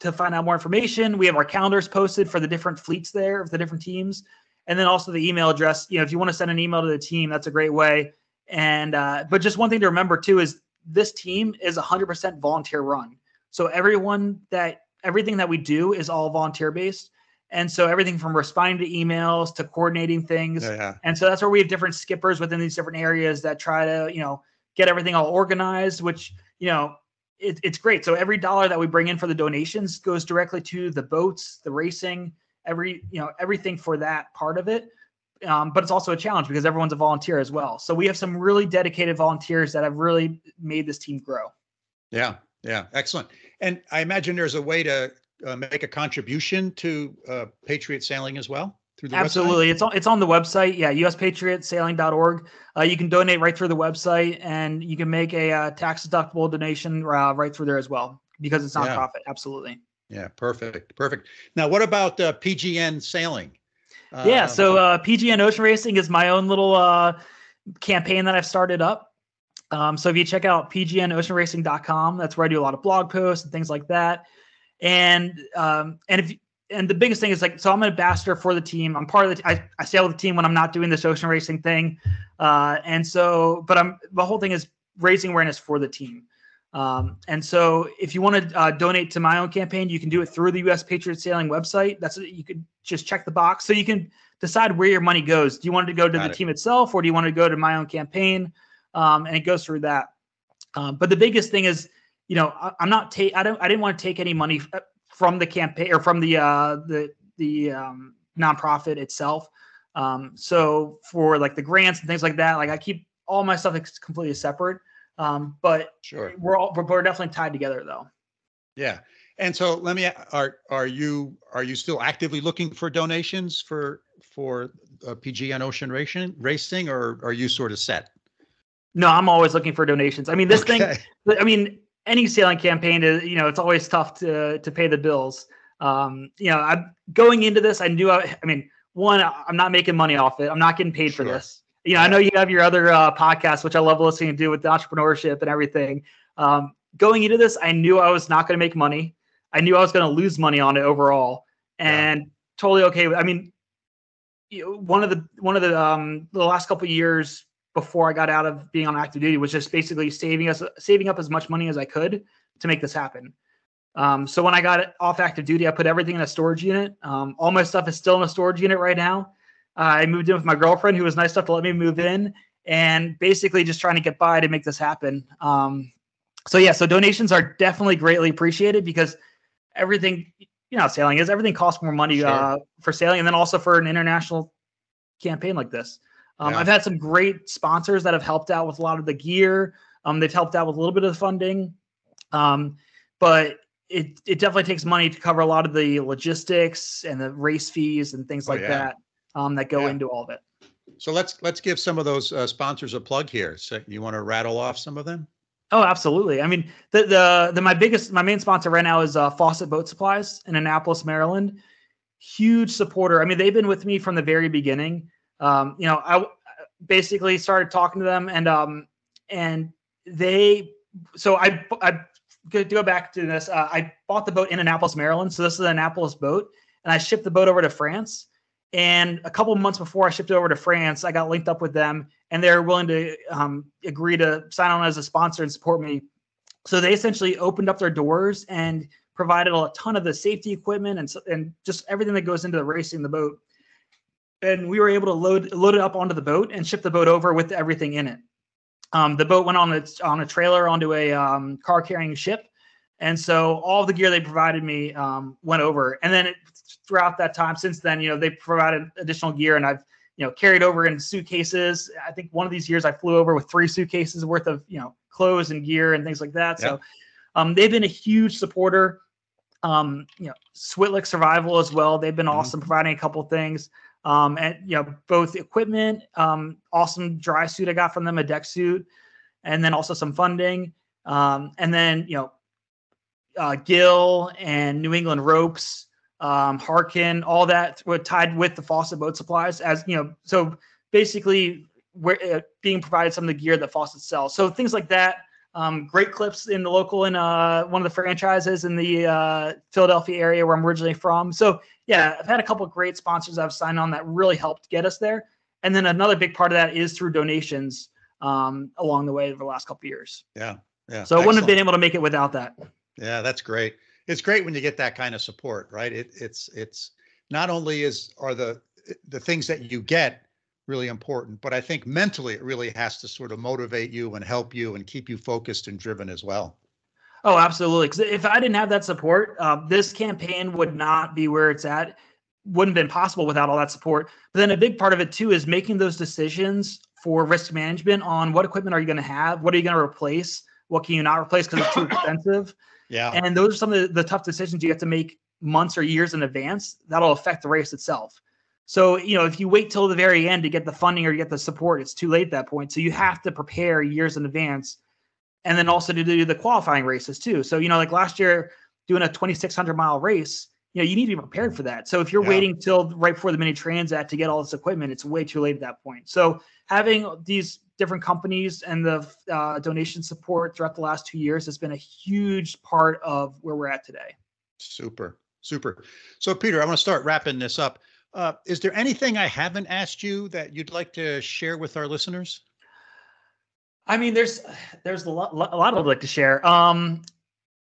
to find out more information. We have our calendars posted for the different fleets there of the different teams. And then also the email address. You know, if you want to send an email to the team, that's a great way. And uh, but just one thing to remember too is this team is 100% volunteer run. So everyone that everything that we do is all volunteer based. And so everything from responding to emails to coordinating things. Yeah. And so that's where we have different skippers within these different areas that try to, you know, get everything all organized, which, you know, it, it's great. So every dollar that we bring in for the donations goes directly to the boats, the racing, every, you know, everything for that part of it. Um, but it's also a challenge because everyone's a volunteer as well. So we have some really dedicated volunteers that have really made this team grow. Yeah, yeah, excellent. And I imagine there's a way to uh, make a contribution to uh, Patriot Sailing as well? Through the Absolutely. Website? It's on, it's on the website. Yeah, uspatriotsailing.org. Uh, you can donate right through the website and you can make a uh, tax deductible donation uh, right through there as well because it's nonprofit. Yeah. Absolutely. Yeah, perfect. Perfect. Now, what about uh, PGN Sailing? yeah, so uh, PGN Ocean Racing is my own little uh, campaign that I've started up. Um, so if you check out pgnoceanracing.com, that's where I do a lot of blog posts and things like that and um, and if and the biggest thing is like so I'm an ambassador for the team. I'm part of the I, I sail with the team when I'm not doing this ocean racing thing, uh, and so but I'm the whole thing is raising awareness for the team. Um, and so if you want to uh, donate to my own campaign, you can do it through the U.S. Patriot Sailing website. That's you could just check the box so you can decide where your money goes. Do you want it to go to Got the it. team itself, or do you want to go to my own campaign? Um, and it goes through that. Um, but the biggest thing is you know, I, am not take I don't I didn't want to take any money from the campaign or from the uh the the um nonprofit itself. Um so for like the grants and things like that, like I keep all my stuff completely separate. Um but sure we're all we're definitely tied together though. Yeah. And so let me are are you are you still actively looking for donations for for uh, PGN Ocean Racing racing or are you sort of set? No, I'm always looking for donations. I mean, this okay. thing, I mean, any sailing campaign is you know it's always tough to to pay the bills. Um, you know, I'm going into this. I knew. I, I mean, one, I'm not making money off it. I'm not getting paid sure. for this. You know. I know you have your other uh, podcasts, which I love listening to with the entrepreneurship and everything. Um, going into this, I knew I was not going to make money. I knew I was going to lose money on it overall, and yeah. totally okay. I mean, one of the one of the um, the last couple years before I got out of being on active duty was just basically saving us saving up as much money as I could to make this happen. Um, so when I got off active duty, I put everything in a storage unit. Um, all my stuff is still in a storage unit right now. Uh, I moved in with my girlfriend, who was nice enough to let me move in, and basically just trying to get by to make this happen. Um, so yeah, so donations are definitely greatly appreciated because everything, you know, sailing is everything costs more money sure. uh, for sailing, and then also for an international campaign like this. Um, yeah. I've had some great sponsors that have helped out with a lot of the gear. Um, they've helped out with a little bit of the funding, um, but it it definitely takes money to cover a lot of the logistics and the race fees and things oh, like yeah. that um, that go yeah. into all of it. So let's let's give some of those uh, sponsors a plug here. So you want to rattle off some of them? Oh, absolutely. I mean, the the the my biggest my main sponsor right now is uh, Fawcett Boat Supplies in Annapolis, Maryland. Huge supporter. I mean, they've been with me from the very beginning um, you know, I basically started talking to them and um, and they so I I to go back to this. Uh, I bought the boat in Annapolis, Maryland. So this is an Annapolis boat, and I shipped the boat over to France. And a couple months before I shipped it over to France, I got linked up with them, and they're willing to um, agree to sign on as a sponsor and support me. So they essentially opened up their doors and provided a ton of the safety equipment and and just everything that goes into the racing the boat and we were able to load load it up onto the boat and ship the boat over with everything in it. Um, the boat went on its on a trailer onto a um, car carrying ship, and so all the gear they provided me um, went over. And then it, throughout that time, since then, you know, they provided additional gear, and I've you know carried over in suitcases. I think one of these years I flew over with three suitcases worth of you know clothes and gear and things like that. So um, they've been a huge supporter. Um, you know, Switlik Survival as well. They've been mm-hmm. awesome providing a couple things. Um, and you know, both equipment, um, awesome dry suit I got from them, a deck suit, and then also some funding. Um, and then you know, uh, Gill and New England Ropes, um, Harken, all that were tied with the Fawcett boat supplies as you know. So basically, we're uh, being provided some of the gear that Fawcett sells. So things like that um, Great Clips in the local in uh, one of the franchises in the uh, Philadelphia area where I'm originally from. So yeah, I've had a couple of great sponsors I've signed on that really helped get us there. And then another big part of that is through donations um, along the way over the last couple years. Yeah, yeah. So I wouldn't have been able to make it without that. Yeah, that's great. It's great when you get that kind of support, right? It, it's it's not only is are the the things that you get really important. But I think mentally, it really has to sort of motivate you and help you and keep you focused and driven as well. Oh, absolutely. Because if I didn't have that support, uh, this campaign would not be where it's at. Wouldn't have been possible without all that support. But then a big part of it too is making those decisions for risk management on what equipment are you going to have, what are you going to replace, what can you not replace because it's too expensive. Yeah. And those are some of the, the tough decisions you have to make months or years in advance. That'll affect the race itself. So, you know, if you wait till the very end to get the funding or get the support, it's too late at that point. So you have to prepare years in advance and then also to do the qualifying races too. So, you know, like last year doing a 2600 mile race, you know, you need to be prepared for that. So if you're yeah. waiting till right before the mini transat to get all this equipment, it's way too late at that point. So having these different companies and the uh, donation support throughout the last two years has been a huge part of where we're at today. Super, super. So Peter, I want to start wrapping this up. Uh, is there anything I haven't asked you that you'd like to share with our listeners? I mean, there's there's a lot, a lot I'd like to share. Um,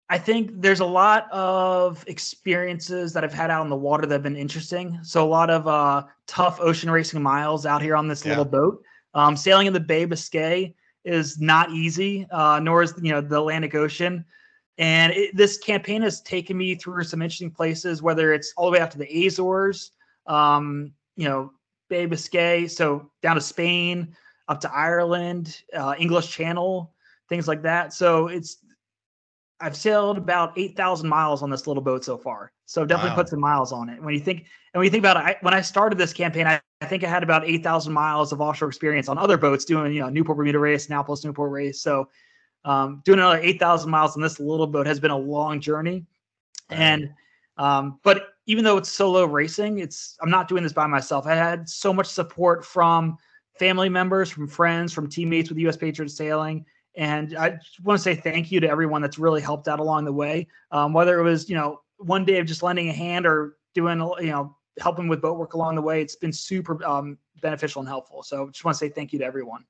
I think there's a lot of experiences that I've had out on the water that have been interesting. So a lot of uh, tough ocean racing miles out here on this yeah. little boat. Um, sailing in the Bay of Biscay is not easy, uh, nor is you know the Atlantic Ocean. And it, this campaign has taken me through some interesting places, whether it's all the way out to the Azores, um, you know, Bay of Biscay, so down to Spain, up to Ireland, uh, English Channel, things like that. So it's I've sailed about eight thousand miles on this little boat so far. So definitely wow. put some miles on it. When you think and when you think about it, I, when I started this campaign, I, I think I had about eight thousand miles of offshore experience on other boats doing you know Newport Bermuda race, Annapolis Newport race. So um, doing another eight thousand miles on this little boat has been a long journey. Right. And um, but even though it's solo racing, it's I'm not doing this by myself. I had so much support from family members, from friends, from teammates with U.S. Patriot Sailing, and I just want to say thank you to everyone that's really helped out along the way. Um, whether it was you know one day of just lending a hand or doing you know helping with boat work along the way, it's been super um, beneficial and helpful. So just want to say thank you to everyone.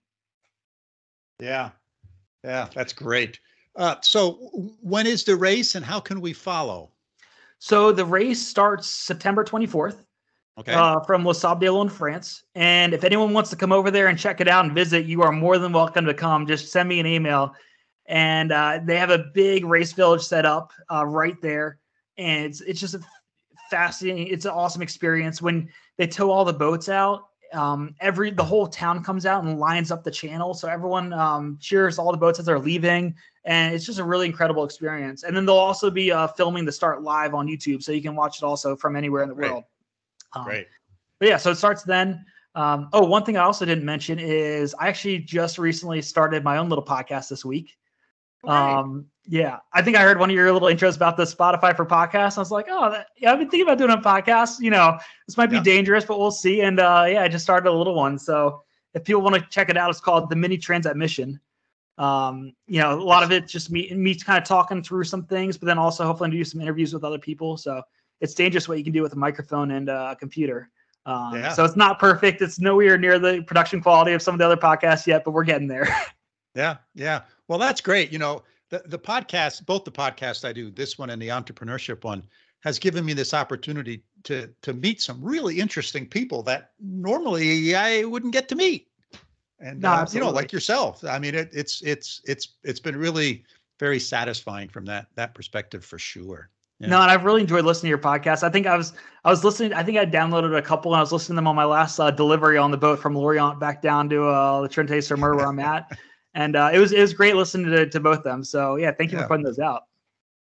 Yeah, yeah, that's great. Uh, so when is the race and how can we follow? So the race starts September 24th. Okay. Uh, from Les Sables d'Olonne, France. And if anyone wants to come over there and check it out and visit, you are more than welcome to come. Just send me an email. And uh, they have a big race village set up uh, right there. And it's, it's just a fascinating, it's an awesome experience. When they tow all the boats out, um, every the whole town comes out and lines up the channel. So everyone um, cheers all the boats as they're leaving, and it's just a really incredible experience. And then they'll also be uh, filming the start live on YouTube, so you can watch it also from anywhere in the Great. world. Um, Great. But yeah, so it starts then. Um, oh, one thing I also didn't mention is I actually just recently started my own little podcast this week. Okay. Um, yeah, I think I heard one of your little intros about the Spotify for podcasts. I was like, oh, that, yeah, I've been thinking about doing a podcast. You know, this might be yeah. dangerous, but we'll see. And uh, yeah, I just started a little one. So if people want to check it out, it's called the Mini Transat Mission. Um, you know, a lot of it just me me kind of talking through some things, but then also hopefully do some interviews with other people. So it's dangerous what you can do with a microphone and a computer. Um, yeah. So it's not perfect. It's nowhere near the production quality of some of the other podcasts yet, but we're getting there. yeah, yeah. Well, that's great. You know, the, the podcast, both the podcasts I do, this one and the entrepreneurship one, has given me this opportunity to to meet some really interesting people that normally I wouldn't get to meet. And no, uh, you know, like yourself. I mean, it, it's it's it's it's been really very satisfying from that that perspective for sure. Yeah. No, and I've really enjoyed listening to your podcast. I think I was I was listening. I think I downloaded a couple, and I was listening to them on my last uh, delivery on the boat from Lorient back down to uh, the Trinité-sur-Mer where I'm at, and uh, it was it was great listening to, to both them. So yeah, thank you yeah. for putting those out.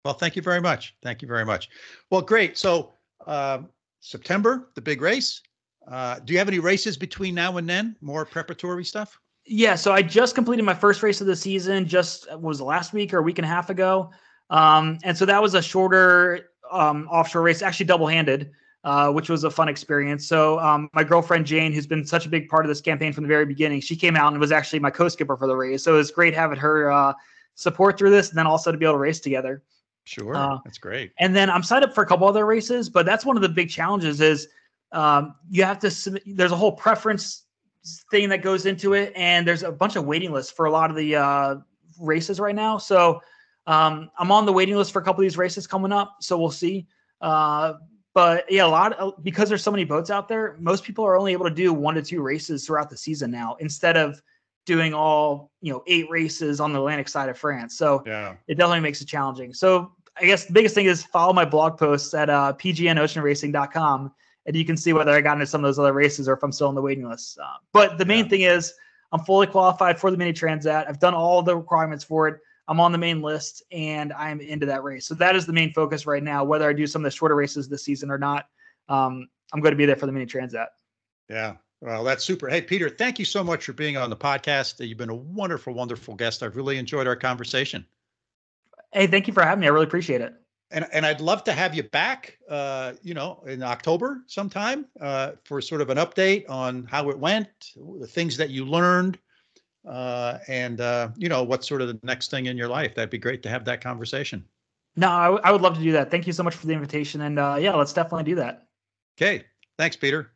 Well, thank you very much. Thank you very much. Well, great. So um, September, the big race. Uh, do you have any races between now and then? More preparatory stuff? Yeah. So I just completed my first race of the season. Just was last week or a week and a half ago. Um, and so that was a shorter um, offshore race, actually double handed, uh, which was a fun experience. So um, my girlfriend Jane, who's been such a big part of this campaign from the very beginning, she came out and was actually my co-skipper for the race. So it was great having her uh, support through this, and then also to be able to race together. Sure, uh, that's great. And then I'm signed up for a couple other races, but that's one of the big challenges is um, you have to submit. There's a whole preference thing that goes into it, and there's a bunch of waiting lists for a lot of the uh, races right now. So um, I'm on the waiting list for a couple of these races coming up, so we'll see. Uh, but yeah, a lot of, because there's so many boats out there. Most people are only able to do one to two races throughout the season now, instead of doing all you know eight races on the Atlantic side of France. So yeah. it definitely makes it challenging. So I guess the biggest thing is follow my blog posts at uh, pgnoceanracing.com, and you can see whether I got into some of those other races or if I'm still on the waiting list. Uh, but the main yeah. thing is I'm fully qualified for the mini transat. I've done all the requirements for it. I'm on the main list and I'm into that race. So that is the main focus right now. Whether I do some of the shorter races this season or not, um, I'm going to be there for the mini transat. Yeah. Well, that's super. Hey, Peter, thank you so much for being on the podcast. You've been a wonderful, wonderful guest. I've really enjoyed our conversation. Hey, thank you for having me. I really appreciate it. And, and I'd love to have you back, uh, you know, in October sometime uh, for sort of an update on how it went, the things that you learned, uh, and uh, you know what's sort of the next thing in your life. That'd be great to have that conversation. No, I, w- I would love to do that. Thank you so much for the invitation, and uh, yeah, let's definitely do that. Okay, thanks, Peter.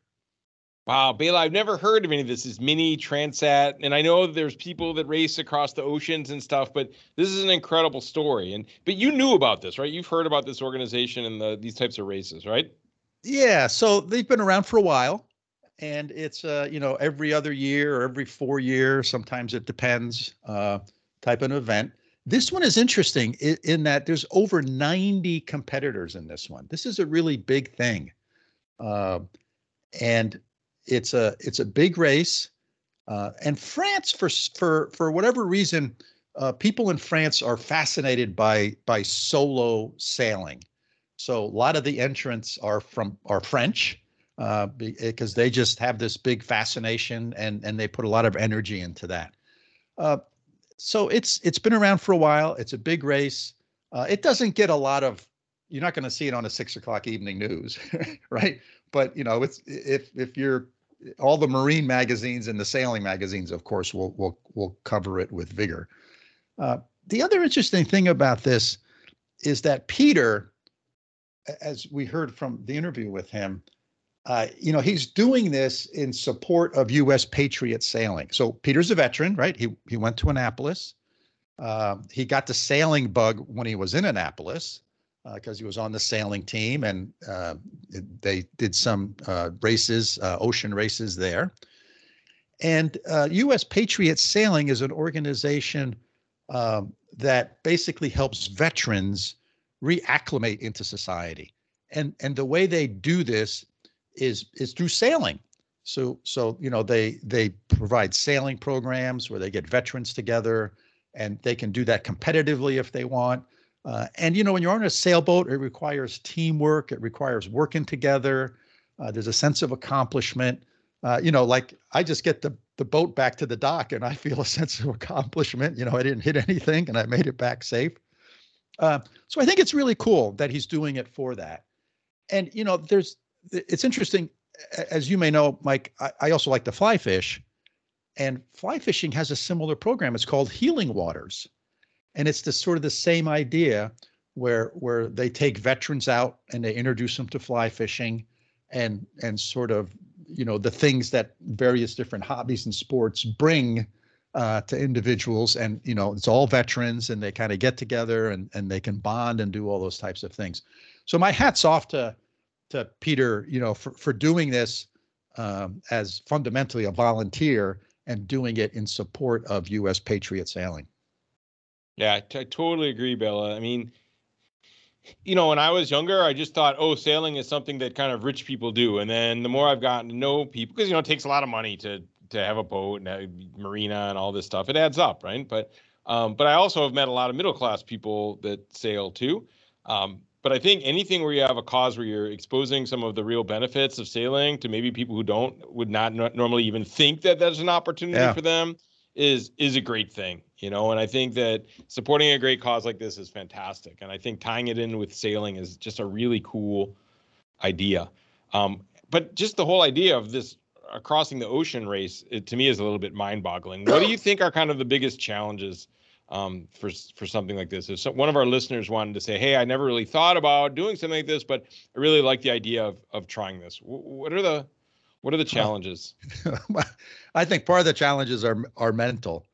Wow, Bela, I've never heard of any of this. Is mini Transat, and I know there's people that race across the oceans and stuff, but this is an incredible story. And but you knew about this, right? You've heard about this organization and the, these types of races, right? Yeah, so they've been around for a while and it's uh, you know every other year or every four year, Sometimes it depends uh, type of event. This one is interesting in, in, that there's over 90 competitors in this one. This is a really big thing, uh, and it's a it's a big race. Uh, and France, for for for whatever reason, uh, people in France are fascinated by by solo sailing. So a lot of the entrants are from are French because uh, they just have this big fascination and and they put a lot of energy into that. Uh, so it's it's been around for a while. It's a big race. Uh, it doesn't get a lot of. You're not going to see it on a six o'clock evening news, right? But you know, it's if if you're all the marine magazines and the sailing magazines, of course, will will will cover it with vigor. Uh, the other interesting thing about this is that Peter, as we heard from the interview with him, uh, you know, he's doing this in support of U.S. Patriot sailing. So Peter's a veteran, right? He he went to Annapolis. Uh, he got the sailing bug when he was in Annapolis because uh, he was on the sailing team, and uh, they did some uh, races, ocean races there. And U.S. Patriot Sailing is an organization um, that basically helps veterans reacclimate into society. And and the way they do this is is through sailing. So so you know they they provide sailing programs where they get veterans together and they can do that competitively if they want. Uh, and you know when you're on a sailboat, it requires teamwork. It requires working together. Uh, there's a sense of accomplishment. Uh, you know, like I just get the the boat back to the dock and I feel a sense of accomplishment. You know, I didn't hit anything and I made it back safe. Uh, so I think it's really cool that he's doing it for that. And you know, there's it's interesting, as you may know, Mike. I, I also like to fly fish, and fly fishing has a similar program. It's called Healing Waters, and it's the sort of the same idea where where they take veterans out and they introduce them to fly fishing, and and sort of you know the things that various different hobbies and sports bring uh, to individuals and you know it's all veterans and they kind of get together and and they can bond and do all those types of things so my hats off to to Peter, you know, for, for doing this um, as fundamentally a volunteer and doing it in support of U.S. Patriot sailing. Yeah, I, t- I totally agree, Bela. I mean, you know, when I was younger, I just thought, oh, sailing is something that kind of rich people do. And then the more I've gotten to know people, because you know, it takes a lot of money to to have a boat and a marina and all this stuff. It adds up, right? But um, but I also have met a lot of middle class people that sail too. Um, but I think anything where you have a cause where you're exposing some of the real benefits of sailing to maybe people who don't would not normally even think that there's an opportunity yeah. for them is is a great thing, you know. And I think that supporting a great cause like this is fantastic. And I think tying it in with sailing is just a really cool idea. Um, but just the whole idea of this uh, crossing the ocean race, it, to me, is a little bit mind-boggling. What do you think are kind of the biggest challenges um, for for something like this. If so, one of our listeners wanted to say, "Hey, I never really thought about doing something like this, but I really like the idea of of trying this." what are the what are the challenges? I think part of the challenges are are mental.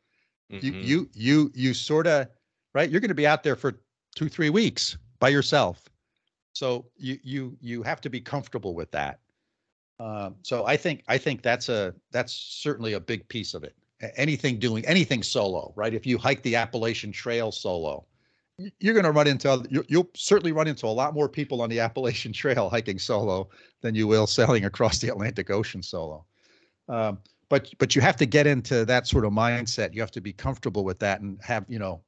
Mm-hmm. You you you you sort of right. You're going to be out there for two three weeks by yourself, so you you you have to be comfortable with that. Um, so I think I think that's a that's certainly a big piece of it anything doing anything solo, right? If you hike the Appalachian Trail solo, you're going to run into you'll certainly run into a lot more people on the Appalachian Trail hiking solo than you will sailing across the Atlantic Ocean solo. Um, but but you have to get into that sort of mindset. You have to be comfortable with that and have you know.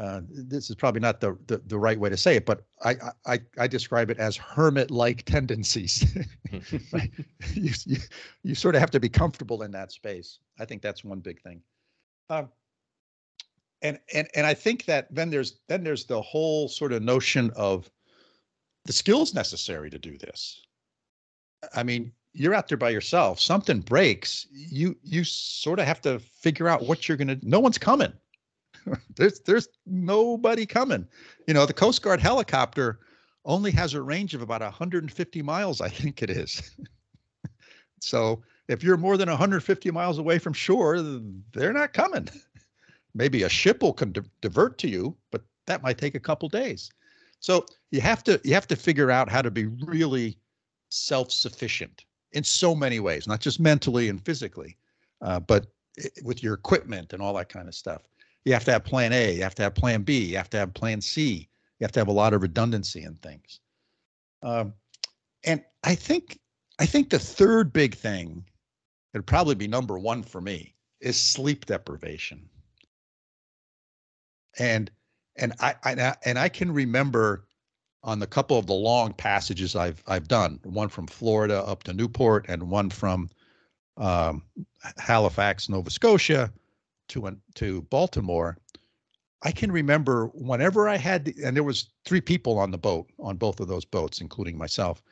Uh, this is probably not the, the, the right way to say it, but I I, I describe it as hermit-like tendencies. you, you you sort of have to be comfortable in that space. I think that's one big thing. Um, and and and I think that then there's then there's the whole sort of notion of the skills necessary to do this. I mean, you're out there by yourself. Something breaks, you you sort of have to figure out what you're gonna. No one's coming. there's there's nobody coming. You know, the Coast Guard helicopter only has a range of about 150 miles, I think it is. so if you're more than 150 miles away from shore, they're not coming. Maybe a ship will con- divert to you, but that might take a couple days. So you have to you have to figure out how to be really self-sufficient in so many ways, not just mentally and physically, uh, but with your equipment and all that kind of stuff. You have to have plan A, you have to have plan B, you have to have plan C, you have to have a lot of redundancy in things. Um, and I think I think the third big thing it'd probably be number one for me is sleep deprivation. And and I, I and I can remember on the couple of the long passages I've I've done, one from Florida up to Newport and one from um, Halifax, Nova Scotia, to to Baltimore. I can remember whenever I had, and there was three people on the boat on both of those boats, including myself.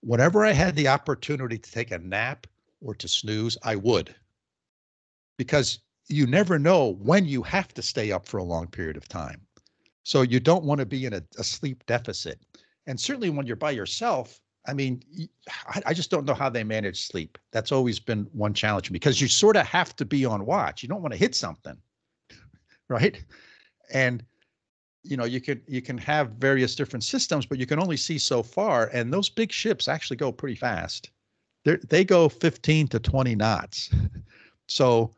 Whenever I had the opportunity to take a nap or to snooze, I would. Because you never know when you have to stay up for a long period of time. So you don't want to be in a, a sleep deficit. And certainly when you're by yourself, I mean, I, just don't know how they manage sleep. That's always been one challenge because you sort of have to be on watch. You don't want to hit something, right? And you know, you can you can have various different systems, but you can only see so far. And those big ships actually go pretty fast they they go 15 to 20 knots. so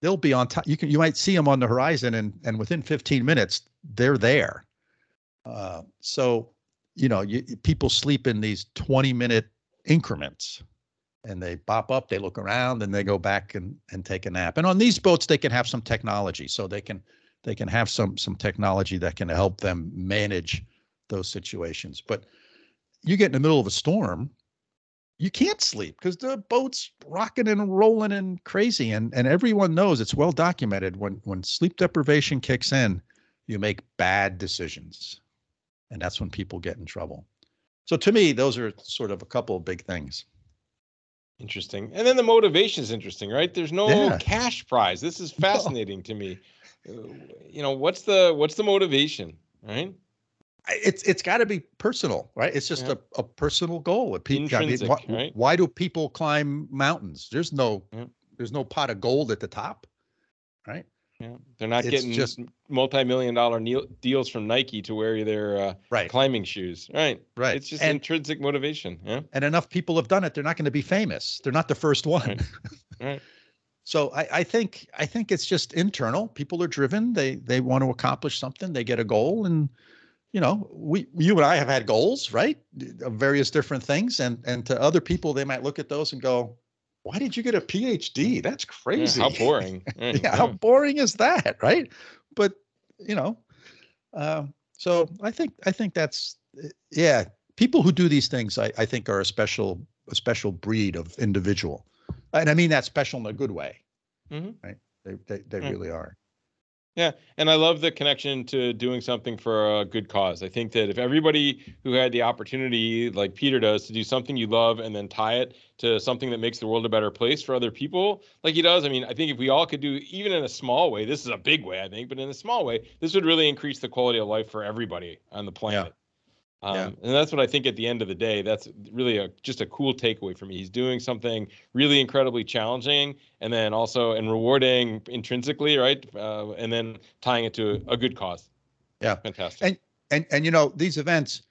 they'll be on top. You can you might see them on the horizon, and and within 15 minutes they're there. Uh, so you know, you, people sleep in these 20 minute increments, and they pop up, they look around, and they go back and and take a nap. And on these boats, they can have some technology, so they can they can have some some technology that can help them manage those situations. But you get in the middle of a storm you can't sleep because the boat's rocking and rolling and crazy and and everyone knows it's well documented when when sleep deprivation kicks in you make bad decisions and that's when people get in trouble so to me those are sort of a couple of big things interesting and then the motivation is interesting right there's no yeah. cash prize this is fascinating no. to me you know what's the what's the motivation right it's it's got to be personal, right? It's just yeah. a, a personal goal. People, I mean, why, right? why, do people climb mountains? There's no yeah. there's no pot of gold at the top, right? Yeah, they're not it's getting just multi-million dollar deals from Nike to wear their uh, right. climbing shoes, right? Right. It's just and, intrinsic motivation. Yeah. And enough people have done it; they're not going to be famous. They're not the first one. Right. right. so I, I think I think it's just internal. People are driven. They they want to accomplish something. They get a goal and you know, we you and I have had goals, right? Of various different things, and and to other people, they might look at those and go, "Why did you get a PhD? Mm. That's crazy. Yeah, how boring. yeah, yeah, how mm. boring is that, right?" But you know, uh, so I think I think that's eh, yeah. People who do these things, I, I think, are a special a special breed of individual, and I mean that special in a good way, mm-hmm. right? They they, they really are. Yeah, and I love the connection to doing something for a good cause. I think that if everybody who had the opportunity, like Peter does, to do something you love and then tie it to something that makes the world a better place for other people, like he does, I mean, I think if we all could do, even in a small way, this is a big way, I think, but in a small way, this would really increase the quality of life for everybody on the planet. Um, yeah. And that's what I think at the end of the day, that's really a, just a cool takeaway for me. He's doing something really incredibly challenging and then also and rewarding intrinsically, right? Uh, and then tying it to a good cause. Yeah. Fantastic. And, and, and, you know, these events,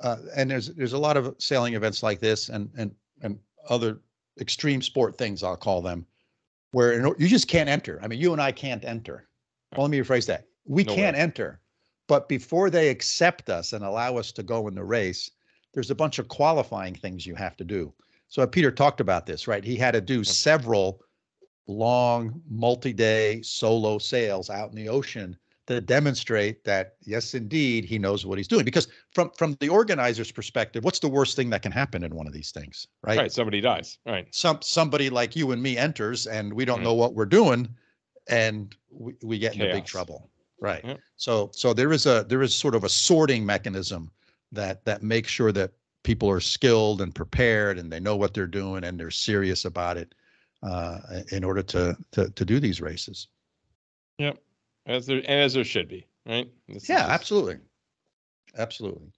uh, and there's, there's a lot of sailing events like this and, and, and other extreme sport things, I'll call them, where you just can't enter. I mean, you and I can't enter. Well, let me rephrase that. We no can't way. enter but before they accept us and allow us to go in the race, there's a bunch of qualifying things you have to do. So Peter talked about this, right? He had to do several long, multi-day solo sails out in the ocean to demonstrate that yes, indeed, he knows what he's doing. Because from from the organizer's perspective, what's the worst thing that can happen in one of these things, right? Right, somebody dies. Right. Some somebody like you and me enters, and we don't mm-hmm. know what we're doing, and we, we get Chaos. into big trouble. Right. Yep. So so there is a there is sort of a sorting mechanism that that makes sure that people are skilled and prepared and they know what they're doing and they're serious about it uh, in order to, to to do these races. Yep. As there and as there should be, right? This yeah, just... absolutely. Absolutely.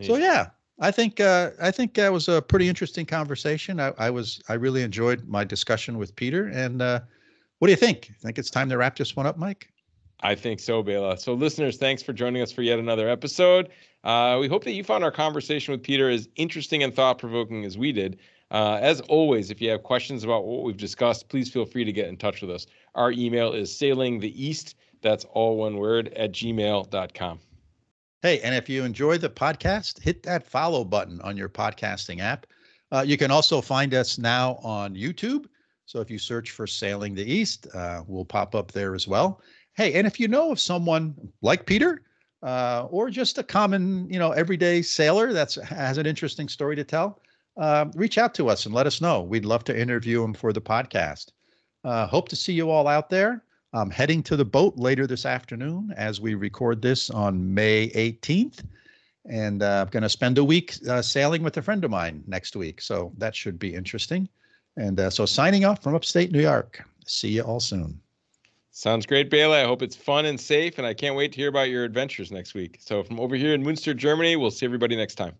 So yeah, I think uh, I think that was a pretty interesting conversation. I, I, was I really enjoyed my discussion with Peter. And uh, what do you think? I think it's time to wrap this one up, Mike? I think so, Bela. So, listeners, thanks for joining us for yet another episode. Uh, we hope that you found our conversation with Peter as interesting and thought provoking as we did. Uh, as always, if you have questions about what we've discussed, please feel free to get in touch with us. Our email is sailingtheeast, that's all one word, at gmail.com. Hey, and if you enjoy the podcast, hit that follow button on your podcasting app. Uh, you can also find us now on YouTube. So if you search for Sailing the East, uh, we'll pop up there as well. Hey, and if you know of someone like Peter, uh, or just a common, you know, everyday sailor that has an interesting story to tell, uh, reach out to us and let us know. We'd love to interview him for the podcast. Uh, hope to see you all out there. I'm heading to the boat later this afternoon as we record this on May 18th. And uh, I'm going to spend a week uh, sailing with a friend of mine next week. So that should be interesting. And uh, so signing off from upstate New York. See you all soon. Sounds great, Bailey. I hope it's fun and safe, and I can't wait to hear about your adventures next week. So, from over here in Munster, Germany, we'll see everybody next time.